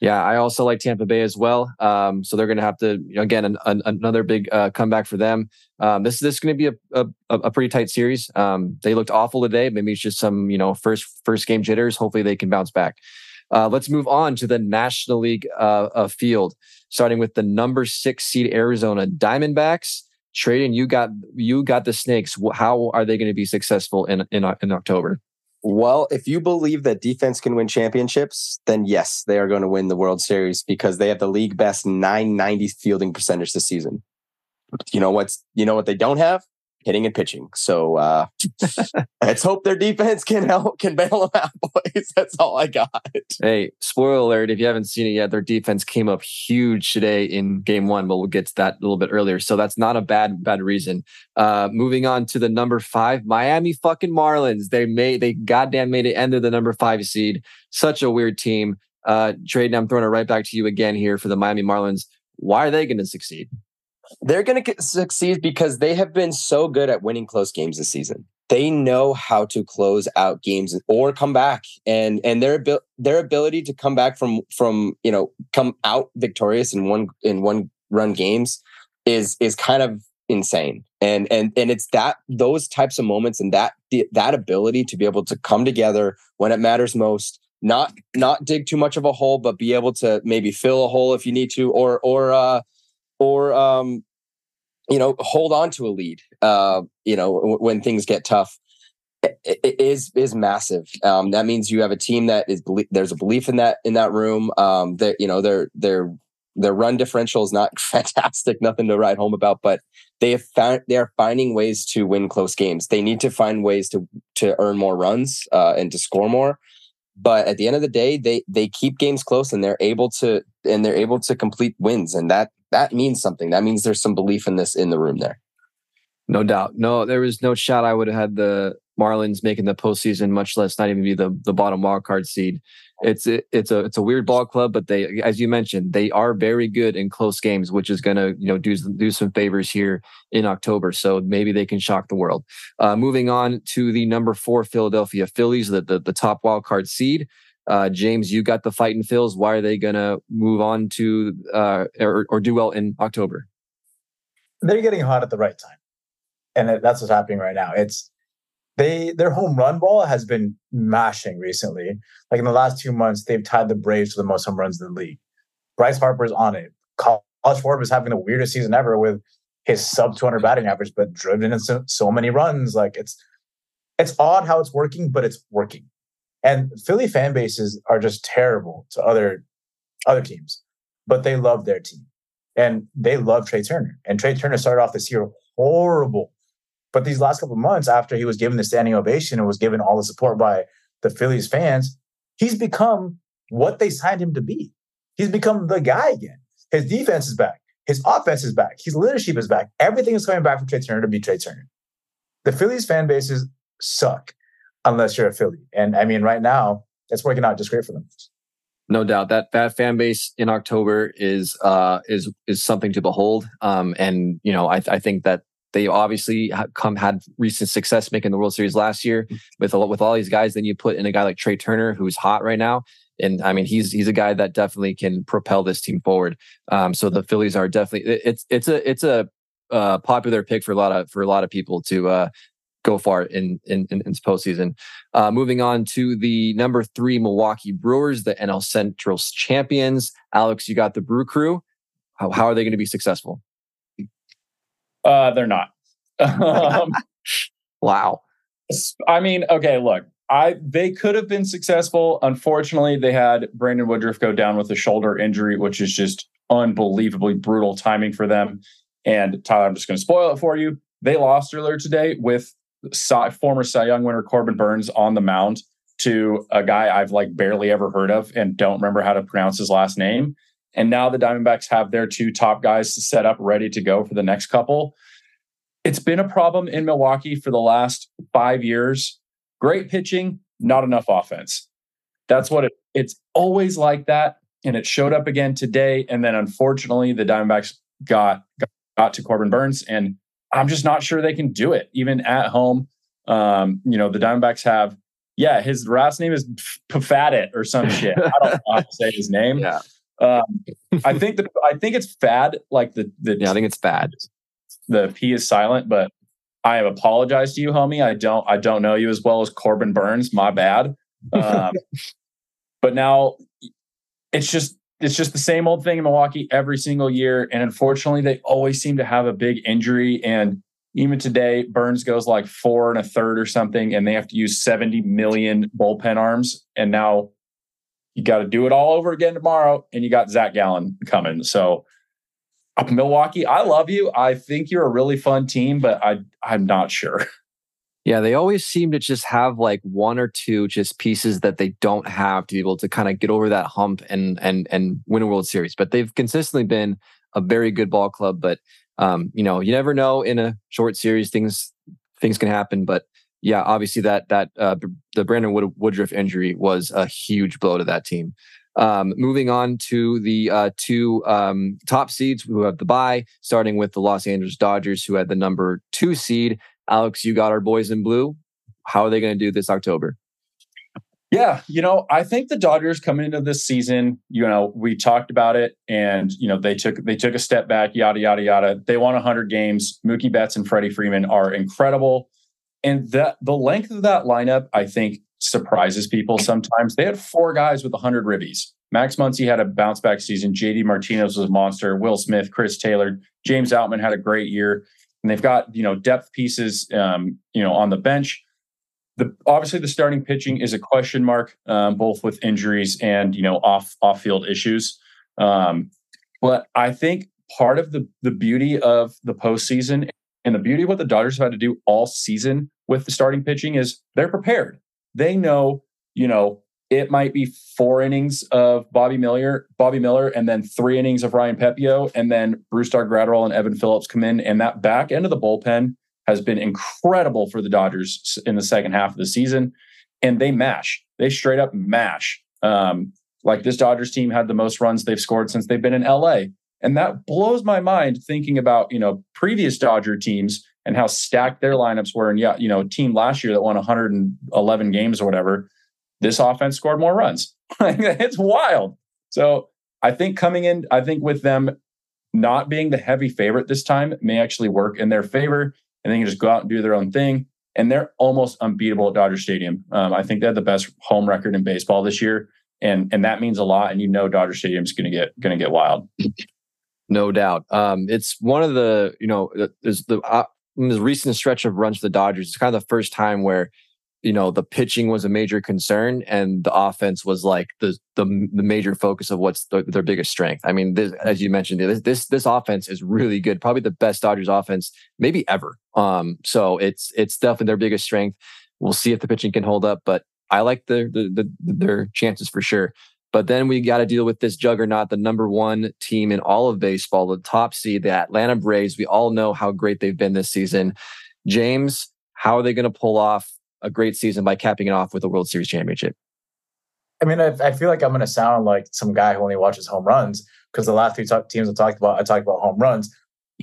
S2: Yeah, I also like Tampa Bay as well. Um, so they're going to have to again an, an, another big uh, comeback for them. Um, this this is going to be a, a, a pretty tight series. Um, they looked awful today. Maybe it's just some you know first first game jitters. Hopefully they can bounce back. Uh, let's move on to the National League uh field, starting with the number six seed Arizona Diamondbacks Tradon you got you got the snakes how are they going to be successful in, in in october
S3: well if you believe that defense can win championships then yes they are going to win the world series because they have the league best 990 fielding percentage this season. You know what's you know what they don't have hitting and pitching. So uh, let's hope their defense can help can bail them out, boys. That's all I got.
S2: Hey, spoiler alert! If you haven't seen it yet, their defense came up huge today in Game One, but we'll get to that a little bit earlier. So that's not a bad bad reason. Uh, moving on to the number five, Miami fucking Marlins. They made they goddamn made it end of the number five seed. Such a weird team. Uh, Trade, I'm throwing it right back to you again here for the Miami Marlins. Why are they going to succeed?
S3: They're going to succeed because they have been so good at winning close games this season. They know how to close out games or come back, and and their their ability to come back from from you know come out victorious in one in one run games is is kind of insane. And and and it's that those types of moments and that that ability to be able to come together when it matters most not not dig too much of a hole but be able to maybe fill a hole if you need to or or uh or um, you know hold on to a lead uh, you know w- when things get tough it is is massive. Um, that means you have a team that is there's a belief in that in that room. Um, that you know their their their run differential is not fantastic, nothing to write home about, but they have found they are finding ways to win close games. They need to find ways to to earn more runs uh, and to score more. But at the end of the day, they they keep games close and they're able to and they're able to complete wins, and that that means something. That means there's some belief in this in the room there.
S2: No doubt. No, there was no shot I would have had the Marlins making the postseason, much less not even be the the bottom wild card seed. It's it, it's a it's a weird ball club, but they, as you mentioned, they are very good in close games, which is going to you know do do some favors here in October. So maybe they can shock the world. Uh, moving on to the number four Philadelphia Phillies, the the, the top wild card seed. Uh, James, you got the fighting Phils. Why are they going to move on to uh, or, or do well in October?
S4: They're getting hot at the right time, and that's what's happening right now. It's they their home run ball has been mashing recently. Like in the last two months, they've tied the Braves for the most home runs in the league. Bryce Harper's on it. Kyle Schwarber is having the weirdest season ever with his sub 200 batting average, but driven in so, so many runs. Like it's it's odd how it's working, but it's working. And Philly fan bases are just terrible to other other teams, but they love their team. And they love Trea Turner. And Trea Turner started off this year horrible. But these last couple months, after he was given the standing ovation and was given all the support by the Phillies fans, he's become what they signed him to be. He's become the guy again. His defense is back. His offense is back. His leadership is back. Everything is coming back from Trea Turner to be Trea Turner. The Phillies fan bases suck unless you're a Philly. And I mean, right now, it's working out just great for them.
S2: No doubt that that fan base in October is uh, is is something to behold. Um, and you know, I, I think that they obviously come had recent success making the World Series last year mm-hmm. with a, with all these guys. Then you put in a guy like Trea Turner, who's hot right now, and I mean he's he's a guy that definitely can propel this team forward. Um, so the Phillies are definitely it's it's a it's a uh, popular pick for a lot of for a lot of people to uh, go far in in, in, in postseason. Uh, moving on to the number three Milwaukee Brewers, the NL Central champions. Alex, you got the Brew Crew. How, how are they going to be successful?
S1: Uh, they're not. um,
S2: wow.
S1: I mean, okay, look, I they could have been successful. Unfortunately, they had Brandon Woodruff go down with a shoulder injury, which is just unbelievably brutal timing for them. And Tyler, I'm just going to spoil it for you. they lost earlier today with Cy, former Cy Young winner Corbin Burnes on the mound to a guy I've like barely ever heard of and don't remember how to pronounce his last name. And now the Diamondbacks have their two top guys to set up ready to go for the next couple. It's been a problem in Milwaukee for the last five years. Great pitching, not enough offense. That's what it, it's always like that. And it showed up again today. And then unfortunately, the Diamondbacks got, got, got to Corbin Burnes. And I'm just not sure they can do it, even at home. Um, you know, the Diamondbacks have, yeah, his last name is Pafadit or some shit. I don't know how to say his name.
S2: Yeah.
S1: Um, I think that I think it's fad. Like the the
S2: Yeah, I think it's bad.
S1: the P is silent, but I have apologized to you, homie. I don't I don't know you as well as Corbin Burnes. My bad. Um, but now it's just it's just the same old thing in Milwaukee every single year, and unfortunately, they always seem to have a big injury. And even today, Burnes goes like four and a third or something, and they have to use seventy million bullpen arms. And now you got to do it all over again tomorrow, and you got Zach Gallen coming. So Milwaukee, I love you. I think you're a really fun team, but I I'm not sure.
S2: Yeah, they always seem to just have like one or two just pieces that they don't have to be able to kind of get over that hump and and and win a World Series. But they've consistently been a very good ball club. But um, you know, you never know in a short series things things can happen. But yeah, obviously that that uh, the Brandon Wood- Woodruff injury was a huge blow to that team. Um, moving on to the uh, two um, top seeds who have the bye, starting with the Los Angeles Dodgers, who had the number two seed. Alex, you got our boys in blue. How are they going to do this October?
S1: Yeah, you know, I think the Dodgers coming into this season, you know, we talked about it, and you know, they took they took a step back, yada yada yada. They won 100 games. Mookie Betts and Freddie Freeman are incredible, and that the length of that lineup, I think, surprises people sometimes. They had four guys with 100 ribbies. Max Muncy had a bounce back season. JD Martinez was a monster. Will Smith, Chris Taylor, James Outman had a great year, and they've got you know depth pieces, um, you know, on the bench. The, obviously the starting pitching is a question mark, um, both with injuries and you know off off field issues. Um, but I think part of the the beauty of the postseason and the beauty of what the Dodgers have had to do all season with the starting pitching is they're prepared. They know, you know, it might be four innings of Bobby Miller, Bobby Miller, and then three innings of Ryan Pepiot, and then Brusdar Graterol and Evan Phillips come in, and that back end of the bullpen has been incredible for the Dodgers in the second half of the season. And they mash. They straight up mash. Um, like this Dodgers team had the most runs they've scored since they've been in LA. And that blows my mind thinking about, you know, previous Dodger teams and how stacked their lineups were. And yeah, you know, team last year that won 111 games or whatever, this offense scored more runs. it's wild. So I think coming in, I think with them not being the heavy favorite this time may actually work in their favor and they can just go out and do their own thing. And they're almost unbeatable at Dodger Stadium. Um, I think they had the best home record in baseball this year, and and that means a lot. And you know, Dodger Stadium is going to get going to get wild.
S2: No doubt. Um, it's one of the you know there's the uh, the recent stretch of runs for the Dodgers. It's kind of the first time where you know the pitching was a major concern and the offense was like the the, the major focus of what's the, their biggest strength. I mean, this, as you mentioned, this, this this offense is really good, probably the best Dodgers offense maybe ever. Um, so it's it's definitely their biggest strength. We'll see if the pitching can hold up, but I like the, the, the their chances for sure. But then we got to deal with this juggernaut, the number one team in all of baseball, the top seed, the Atlanta Braves. We all know how great they've been this season. James, how are they going to pull off a great season by capping it off with a World Series championship?
S4: I mean, I, I feel like I'm going to sound like some guy who only watches home runs because the last three talk, teams I talked about, I talked about home runs,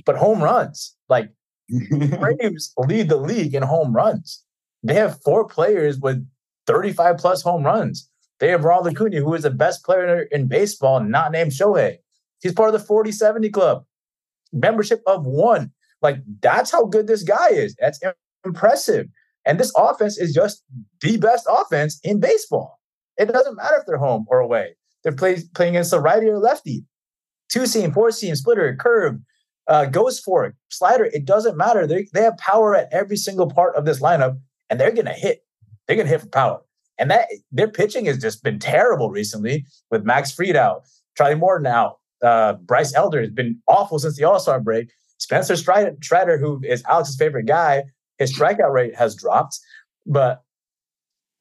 S4: but home runs, like Braves lead the league in home runs. They have four players with 35 plus home runs. They have Ronald Acuna, who is the best player in baseball, not named Shohei. He's part of the 40 70 club, membership of one. Like, that's how good this guy is. That's impressive. And this offense is just the best offense in baseball. It doesn't matter if they're home or away. They're play, playing against a righty or lefty, two seam, four seam, splitter, curve, uh, ghost fork, slider. It doesn't matter. They, they have power at every single part of this lineup, and they're going to hit. They're going to hit for power. And that their pitching has just been terrible recently with Max Fried out, Charlie Morton out. Uh, Bryce Elder has been awful since the All Star break. Spencer Strider, who is Alex's favorite guy, his strikeout rate has dropped. But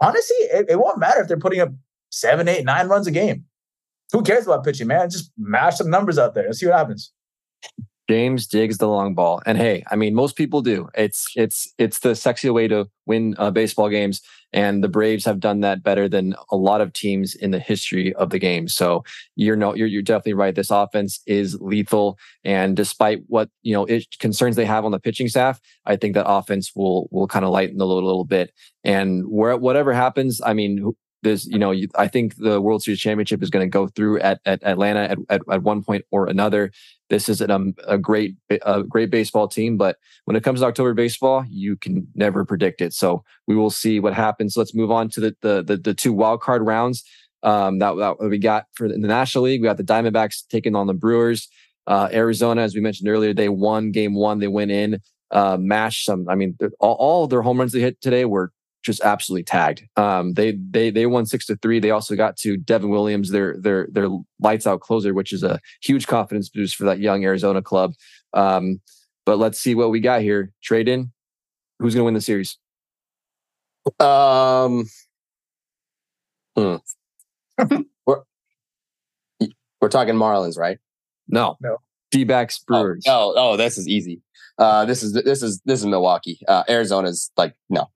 S4: honestly, it, it won't matter if they're putting up seven, eight, nine runs a game. Who cares about pitching, man? Just mash some numbers out there and see what happens.
S2: James digs the long ball, and hey, I mean, most people do. It's it's it's the sexy way to win uh, baseball games, and the Braves have done that better than a lot of teams in the history of the game. So you're no, you're you're definitely right. This offense is lethal, and despite what you know it, concerns they have on the pitching staff, I think that offense will will kind of lighten the load a little bit. And where whatever happens, I mean, there's you know I think the World Series championship is going to go through at, at Atlanta at, at, at one point or another. This is an, um, a great a great baseball team, but when it comes to October baseball, you can never predict it. So we will see what happens. Let's move on to the the the, the two wild card rounds um, that, that we got for the, National League. We got the Diamondbacks taking on the Brewers. Uh, Arizona, as we mentioned earlier, they won game one. They went in, uh, mashed some. I mean, all, all their home runs they hit today were just absolutely tagged. Um, they they they won six to three. They also got to Devin Williams, their their their lights out closer, which is a huge confidence boost for that young Arizona club. Um, but let's see what we got here. Tradon. Who's going to win the series?
S3: Um, hmm. we're we're talking Marlins, right?
S2: No,
S4: no.
S2: D-backs Brewers.
S3: Oh, oh, oh, this is easy. Uh, this is this is this is Milwaukee. Uh, Arizona's like no.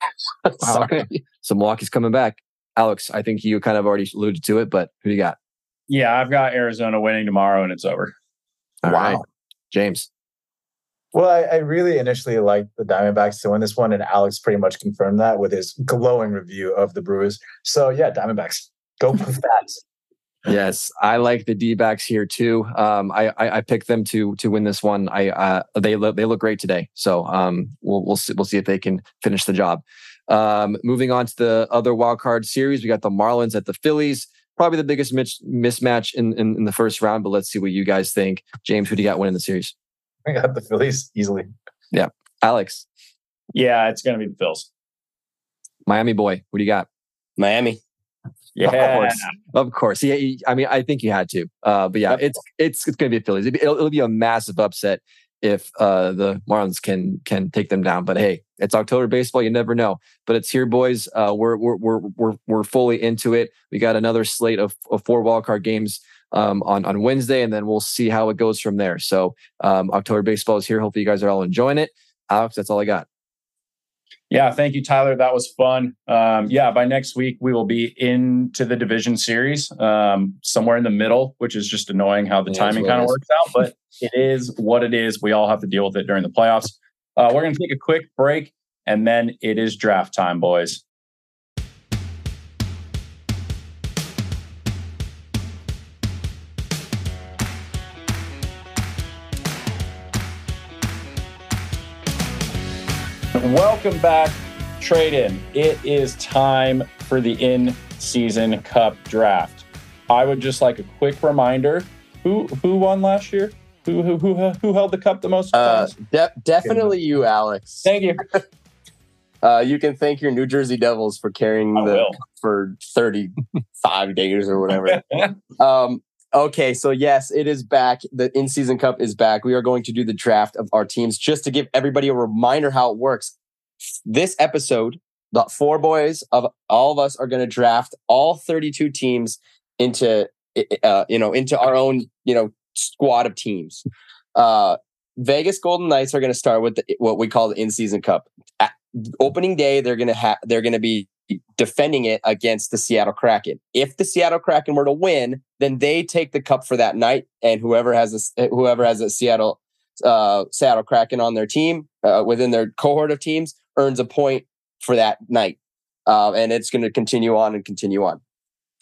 S2: Sorry. So Milwaukee's coming back. Alex, I think you kind of already alluded to it, but who do you got?
S1: Yeah, I've got Arizona winning tomorrow and it's over.
S2: All wow. Right. James.
S4: Well, I, I, really initially liked the Diamondbacks to win this one, and Alex pretty much confirmed that with his glowing review of the Brewers. So yeah, Diamondbacks. Go with that.
S2: Yes, I like the D backs here too. Um, I, I, I picked them to to win this one. I uh, they look they look great today. So um, we'll we'll see we'll see if they can finish the job. Um, moving on to the other wild card series, we got the Marlins at the Phillies. Probably the biggest mismatch in, in, in the first round, but let's see what you guys think. James, who do you got winning the series?
S4: I got the Phillies easily.
S2: Yeah, Alex.
S1: Yeah, it's going to be the Phils.
S2: Miami boy, what do you got?
S3: Miami.
S1: Yeah,
S2: of course, of course. Yeah, I mean, I think you had to. Uh, but yeah, it's it's it's going to be a Phillies. It'll, it'll, be a massive upset if uh, the Marlins can can take them down. But hey, it's October baseball. You never know. But it's here, boys. Uh, we're we're we're we're we're fully into it. We got another slate of, of four wildcard games um, on on Wednesday, and then we'll see how it goes from there. So um, October baseball is here. Hopefully, you guys are all enjoying it. Alex, that's all I got.
S1: Yeah, thank you, Tyler. That was fun. Um, yeah, by next week we will be into the division series, um, somewhere in the middle, which is just annoying how the timing kind of works out, but it is what it is. We all have to deal with it during the playoffs. Uh, we're going to take a quick break, and then it is draft time, boys. Welcome back, Tradon. It is time for the in season cup draft. I would just like a quick reminder who who won last year? Who who who, who held the cup the most?
S3: Uh, de- definitely you, Alex.
S1: Thank you.
S3: Uh, you can thank your New Jersey Devils for carrying I the for 35 days or whatever. um, okay, so yes, it is back. The in season cup is back. We are going to do the draft of our teams just to give everybody a reminder how it works. This episode, the four boys of all of us are going to draft all 32 teams into uh, you know into our own you know squad of teams. Uh, Vegas Golden Knights are going to start with the, what we call the in-season cup. At opening day, they're going to have they're going to be defending it against the Seattle Kraken. If the Seattle Kraken were to win, then they take the cup for that night, and whoever has a whoever has a Seattle uh, Seattle Kraken on their team uh, within their cohort of teams earns a point for that night, uh, and it's going to continue on and continue on.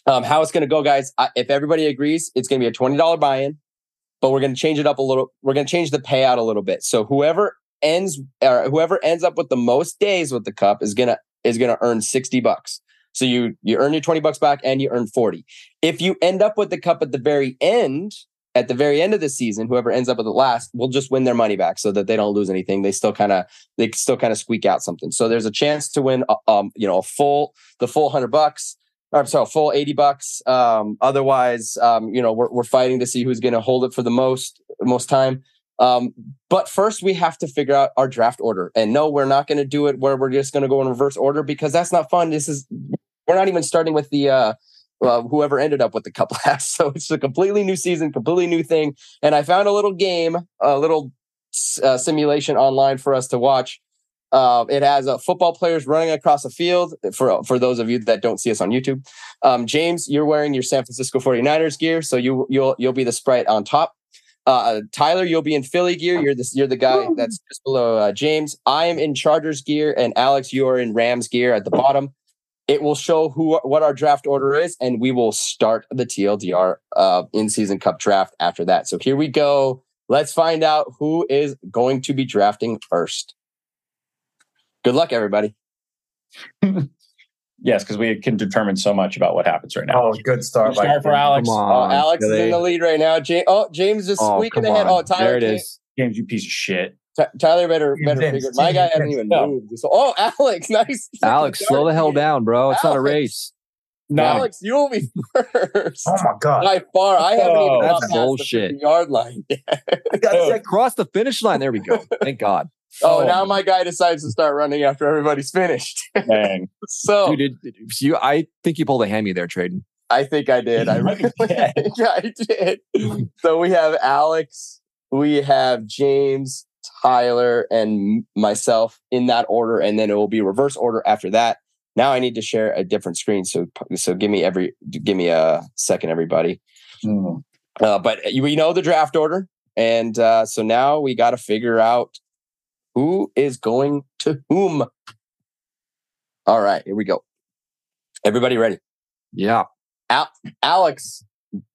S3: Um, how it's going to go, guys? I, if everybody agrees, it's going to be a twenty dollar buy-in but we're going to change it up a little. We're going to change the payout a little bit. So whoever ends or whoever ends up with the most days with the cup is going to is going to earn 60 bucks. So you you earn your 20 bucks back and you earn 40. If you end up with the cup at the very end, at the very end of the season, whoever ends up with the last will just win their money back so that they don't lose anything. They still kind of they still kind of squeak out something. So there's a chance to win uh, um you know a full the full 100 bucks I'm sorry, full 80 bucks. Um, otherwise, um, you know, we're, we're fighting to see who's going to hold it for the most, most time. Um, but first, we have to figure out our draft order. And no, we're not going to do it where we're just going to go in reverse order because that's not fun. This is we're not even starting with the uh, uh, whoever ended up with the cup last. So it's a completely new season, completely new thing. And I found a little game, a little uh, simulation online for us to watch. Uh, it has uh, football players running across a field. For for those of you that don't see us on YouTube, um, James, you're wearing your San Francisco 49ers gear, so you you'll you'll be the sprite on top. Uh, Tyler, you'll be in Philly gear. You're the you're the guy that's just below uh, James. I am in Chargers gear, and Alex, you are in Rams gear at the bottom. It will show who what our draft order is, and we will start the TLDR uh, in season cup draft after that. So here we go. Let's find out who is going to be drafting first. Good luck, everybody.
S1: yes, because we can determine so much about what happens right now.
S4: Oh, good start.
S1: Good start for Alex.
S3: On, oh, Alex is in the lead right now. James, oh, James is oh, squeaking ahead. Oh, Tyler.
S2: There it is.
S1: James, you piece of shit.
S3: Tyler better better figure. My guy hasn't even moved. So, oh, Alex, nice.
S2: Alex, slow the hell down, bro. It's Alex. not a race.
S3: No. Alex, you will be first.
S4: Oh my god!
S3: By far, I haven't
S2: oh,
S3: even
S2: that's bullshit.
S3: yard line. yet.
S2: I Cross the finish line. There we go. Thank God.
S3: Oh, oh, now my guy decides to start running after everybody's finished.
S1: Dang.
S3: so,
S2: Dude, did, you, I think you pulled a hammy there, Tradon.
S3: I think I did. I really think I did. So we have Alex, we have James, Tyler, and myself in that order, and then it will be reverse order after that. Now I need to share a different screen. So so give me every give me a second, everybody. Mm. Uh, but we know the draft order, and uh, so now we got to figure out who is going to whom. All right, here we go. Everybody ready?
S2: Yeah.
S3: Al- Alex,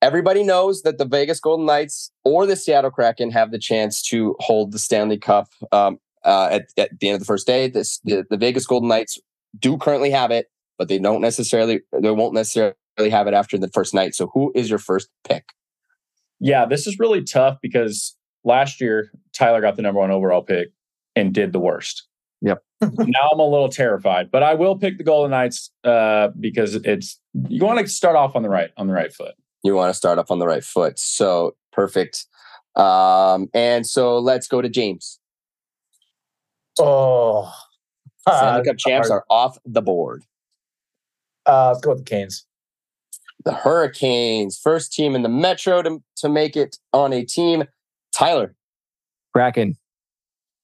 S3: everybody knows that the Vegas Golden Knights or the Seattle Kraken have the chance to hold the Stanley Cup um, uh, at, at, the end of the first day. This, the, the Vegas Golden Knights do currently have it, but they don't necessarily they won't necessarily have it after the first night. So who is your first pick?
S1: Yeah, this is really tough because last year Tyler got the number one overall pick and did the worst.
S2: Yep.
S1: now I'm a little terrified, but I will pick the Golden Knights uh, because it's you want to start off on the right on the right foot.
S3: You want to start off on the right foot. So perfect. Um, and so let's go to James.
S4: Oh,
S3: Stanley uh, Cup champs hard. are off the board.
S4: Uh, let's go with the Canes.
S3: The Hurricanes, first team in the Metro to, to make it on a team. Tyler.
S2: Kraken.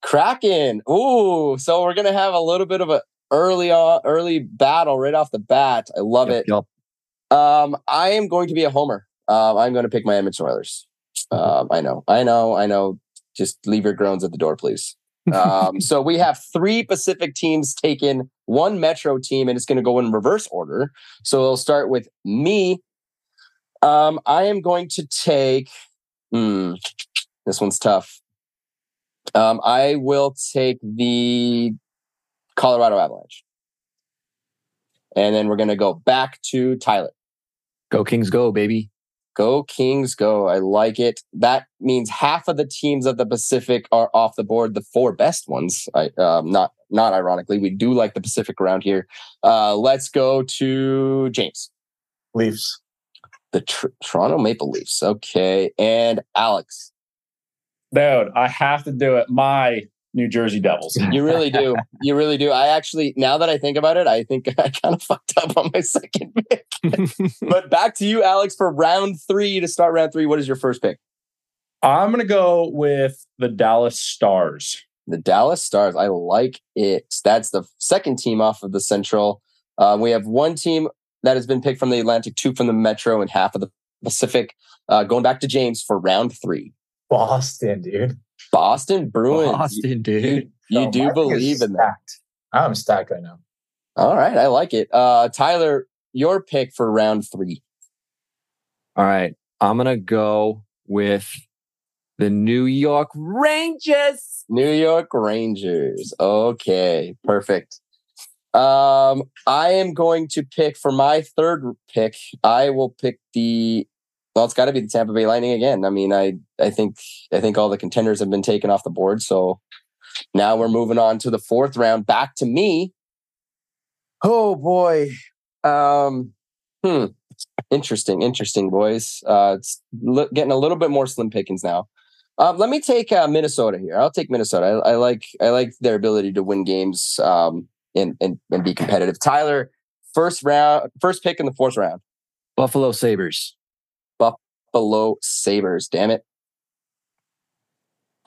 S3: Kraken. Ooh, so we're gonna have a little bit of a early on early battle right off the bat. I love
S2: yep,
S3: it. Yep. Um, I am going to be a homer. Um, I'm going to pick my Edmonton Oilers. Um, I know, I know, I know. Just leave your groans at the door, please. Um, so we have three Pacific teams taken, one Metro team, and it's going to go in reverse order. So it'll start with me. Um, I am going to take. Hmm, this one's tough. Um, I will take the Colorado Avalanche. And then we're going to go back to Tyler.
S2: Go Kings, go, baby.
S3: Go Kings, go. I like it. That means half of the teams of the Pacific are off the board. The four best ones, I, um, not not ironically, we do like the Pacific around here. Uh, let's go to James.
S4: Leafs.
S3: The tr- Toronto Maple Leafs. Okay, and Alex.
S1: Dude, I have to do it. My New Jersey Devils.
S3: You really do. You really do. I actually, now that I think about it, I think I kind of fucked up on my second pick. but back to you, Alex, for round three to start round three. What is your first pick?
S1: I'm going to go with the Dallas Stars.
S3: The Dallas Stars. I like it. That's the second team off of the Central. Uh, we have one team that has been picked from the Atlantic, two from the Metro, and half of the Pacific. Uh, going back to James for round three.
S4: Boston, dude.
S3: Boston Bruins.
S2: Boston, dude.
S3: You, you no, do believe in that.
S4: I'm stacked right now.
S3: All right. I like it. Uh, Tyler, your pick for round three.
S2: All right. I'm going to go with the New York Rangers.
S3: New York Rangers. Okay. Perfect. Um, I am going to pick for my third pick. I will pick the well, it's got to be the Tampa Bay Lightning again. I mean, I I think I think all the contenders have been taken off the board, so now we're moving on to the fourth round. Back to me. Oh boy, um, hmm, interesting, interesting, boys. Uh, it's li- getting a little bit more slim pickings now. Um, let me take uh, Minnesota here. I'll take Minnesota. I, I, like I like their ability to win games um, and, and and be competitive. Tyler, first round, first pick in the fourth round.
S2: Buffalo Sabres.
S3: Buffalo Sabres. Damn it.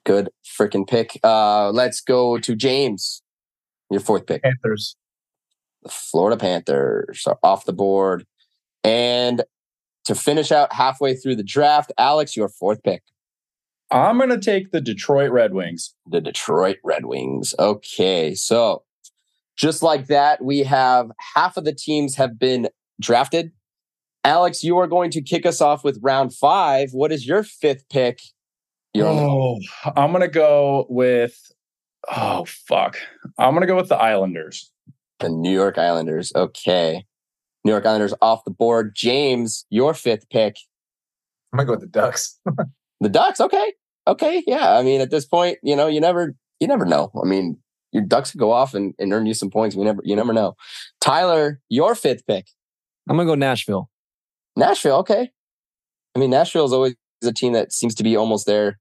S3: Good freaking pick. Uh, let's go to James. Your fourth pick.
S4: Panthers.
S3: The Florida Panthers are off the board. And to finish out halfway through the draft, Alex, your fourth pick.
S1: I'm going to take the Detroit Red Wings.
S3: The Detroit Red Wings. Okay. So just like that, we have half of the teams have been drafted. Alex, you are going to kick us off with round five. What is your fifth pick?
S1: You're oh, I'm going to go with, oh, fuck. I'm going to go with the Islanders.
S3: The New York Islanders. Okay. New York Islanders off the board. James, your fifth pick.
S4: I'm going to go with the Ducks.
S3: the Ducks. Okay okay, yeah. I mean, at this point, you know, you never you never know. I mean, your Ducks could go off and, and earn you some points. We never you never know. Tyler, your fifth pick.
S2: I'm gonna go Nashville.
S3: Nashville, okay. I mean, Nashville is always a team that seems to be almost there,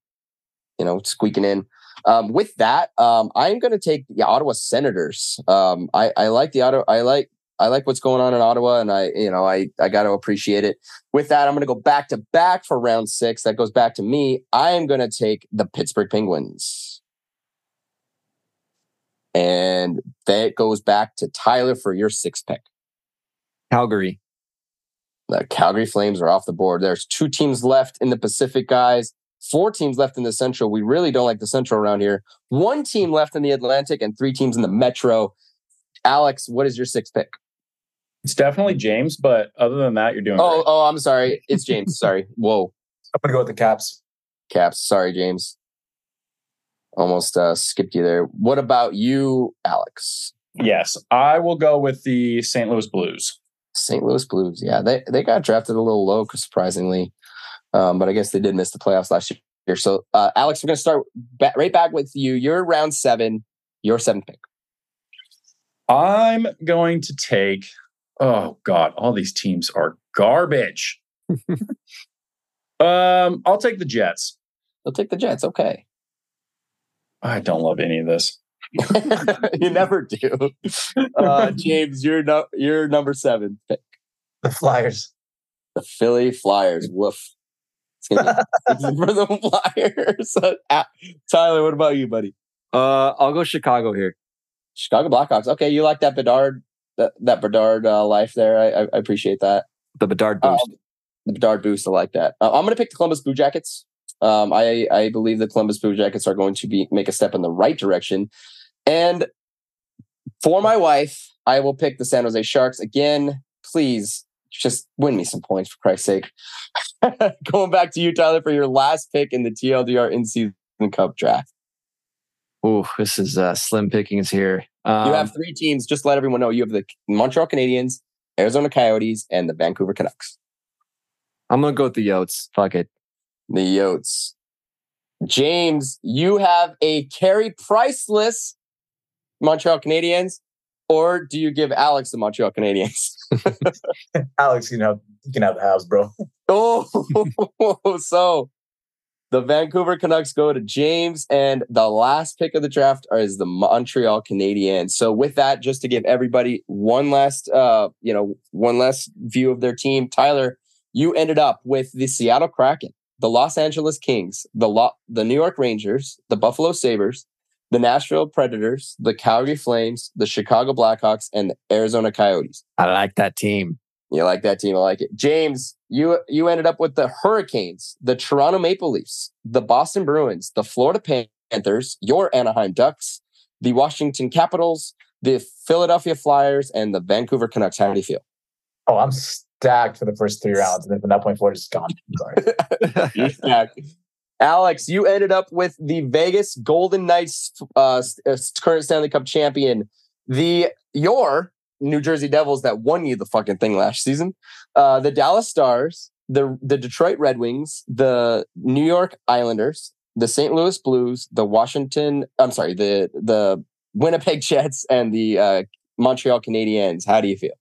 S3: you know, squeaking in. Um, with that, um, I'm going to take the Ottawa Senators. Um, I, I like the Ottawa. I like I like what's going on in Ottawa, and I, you know, I I got to appreciate it. With that, I'm going to go back to back for round six. That goes back to me. I am going to take the Pittsburgh Penguins, and that goes back to Tyler for your sixth pick.
S2: Calgary.
S3: The Calgary Flames are off the board. There's two teams left in the Pacific, guys. Four teams left in the Central. We really don't like the Central around here. One team left in the Atlantic, and three teams in the Metro. Alex, what is your sixth pick?
S1: It's definitely James, but other than that, you're doing.
S3: Oh,
S1: great.
S3: oh, I'm sorry. It's James. sorry. Whoa.
S4: I'm gonna go with the Caps.
S3: Caps. Sorry, James. Almost uh, skipped you there. What about you, Alex?
S1: Yes, I will go with the St. Louis Blues.
S3: St. Louis Blues. Yeah, they they got drafted a little low, surprisingly, um, but I guess they did miss the playoffs last year. So, uh, Alex, we're going to start ba- right back with you. You're round seven. Your seventh pick.
S1: I'm going to take oh god, all these teams are garbage. um, I'll take the Jets.
S3: I'll take the Jets. Okay.
S1: I don't love any of this.
S3: you never do. Uh, James, you're no, you're number seven pick.
S4: The Flyers.
S3: The Philly Flyers. Woof. for the Flyers. Uh, Tyler, what about you, buddy?
S2: Uh, I'll go Chicago here.
S3: Chicago Blackhawks. Okay, you like that Bedard that that Bedard uh, life there. I, I, appreciate that.
S2: The Bedard boost.
S3: Um, the Bedard boost. I like that. Uh, I'm going to pick the Columbus Blue Jackets. Um, I I believe the Columbus Blue Jackets are going to be make a step in the right direction. And for my wife, I will pick the San Jose Sharks again. Please just win me some points for Christ's sake. Going back to you, Tyler, for your last pick in the TLDR in season cup draft.
S2: Oh, this is uh, slim pickings here.
S3: Um, you have three teams. Just let everyone know you have the Montreal Canadiens, Arizona Coyotes, and the Vancouver Canucks.
S2: I'm gonna go with the Yotes. Fuck it.
S3: The Yotes. James, you have a Carey Priceless Montreal Canadiens, or do you give Alex the Montreal Canadiens?
S4: Alex, you know, you can have the house, bro.
S3: oh, so the Vancouver Canucks go to James, and the last pick of the draft is the Montreal Canadiens. So, with that, just to give everybody one last, uh, you know, one last view of their team, Tyler, you ended up with the Seattle Kraken, the Los Angeles Kings, the Lo- the New York Rangers, the Buffalo Sabres, the Nashville Predators, the Calgary Flames, the Chicago Blackhawks, and the Arizona Coyotes.
S2: I like that team.
S3: You like that team? I like it. James, you you ended up with the Hurricanes, the Toronto Maple Leafs, the Boston Bruins, the Florida Panthers, your Anaheim Ducks, the Washington Capitals, the Philadelphia Flyers, and the Vancouver Canucks. How do you feel?
S4: Oh, I'm stacked for the first three rounds, and then from that point forward, it's gone. Sorry.
S3: You're stacked. Alex, you ended up with the Vegas Golden Knights, uh, uh current Stanley Cup champion. The your New Jersey Devils that won you the fucking thing last season, uh, the Dallas Stars, the the Detroit Red Wings, the New York Islanders, the St. Louis Blues, the Washington, I'm sorry, the the Winnipeg Jets, and the uh, Montreal Canadiens. How do you feel?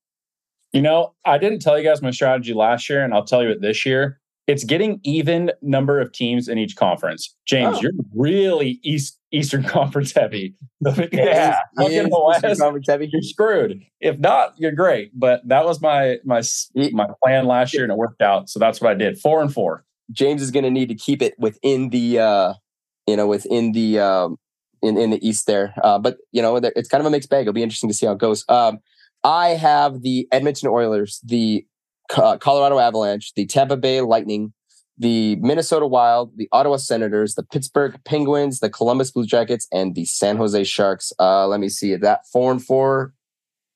S1: You know, I didn't tell you guys my strategy last year, and I'll tell you it this year. It's getting even number of teams in each conference. James,
S3: Oh.
S1: you're really East Eastern Conference heavy.
S4: Yeah.
S1: West,
S3: Conference heavy.
S1: you're screwed. If not, you're great. But that was my my my plan last year, and it worked out. So that's what I did. Four and four.
S3: James is going to need to keep it within the, uh, you know, within the, um, in, in the East there. Uh, but, you know, it's kind of a mixed bag. It'll be interesting to see how it goes. Um, I have the Edmonton Oilers, the uh, Colorado Avalanche, the Tampa Bay Lightning, the Minnesota Wild, the Ottawa Senators, the Pittsburgh Penguins, the Columbus Blue Jackets, and the San Jose Sharks. Uh, let me see. That four and four?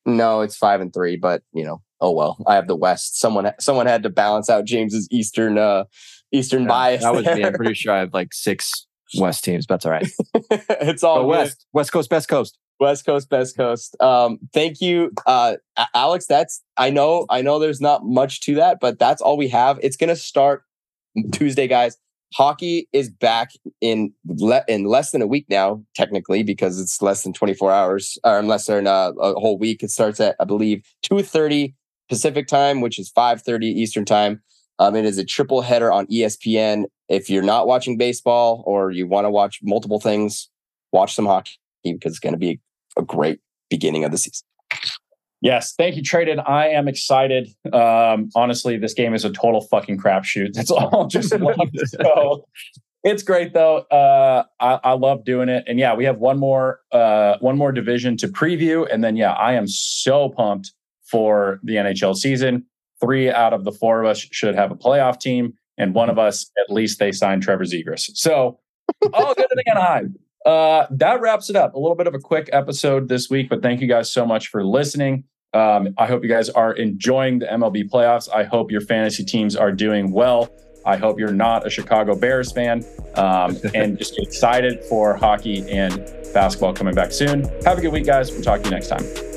S3: No, it's five and three, but you know, oh well. I have the West. Someone someone had to balance out James's Eastern uh Eastern
S2: Yeah,
S3: bias.
S2: That was me. I'm pretty sure I have like six West teams. But that's all right.
S3: it's all.
S2: West, West Coast, Best Coast.
S3: West Coast, Best Coast. Um, thank you, uh, Alex. That's I know, I know. There's not much to that, but that's all we have. It's gonna start Tuesday, guys. Hockey is back in le- in less than a week now, technically, because it's less than 24 hours, or less than uh, a whole week. It starts at, I believe, 2:30 Pacific time, which is 5:30 Eastern time. Um, it is a triple header on ESPN. If you're not watching baseball or you want to watch multiple things, watch some hockey because it's going to be a great beginning of the season.
S1: Yes, thank you, Tradon. I am excited. Um, honestly, this game is a total fucking crapshoot. That's all. Just love so it's great though. Uh, I, I love doing it, and yeah, we have one more uh, one more division to preview, and then yeah, I am so pumped for the NHL season. Three out of the four of us should have a playoff team, and one of us at least they signed Trevor Zegras. So all good in Anaheim. Uh, that wraps it up. A little bit of a quick episode this week, but thank you guys so much for listening. Um, I hope you guys are enjoying the MLB playoffs. I hope your fantasy teams are doing well. I hope you're not a Chicago Bears fan um, and just excited for hockey and basketball coming back soon. Have a good week, guys. We'll talk to you next time.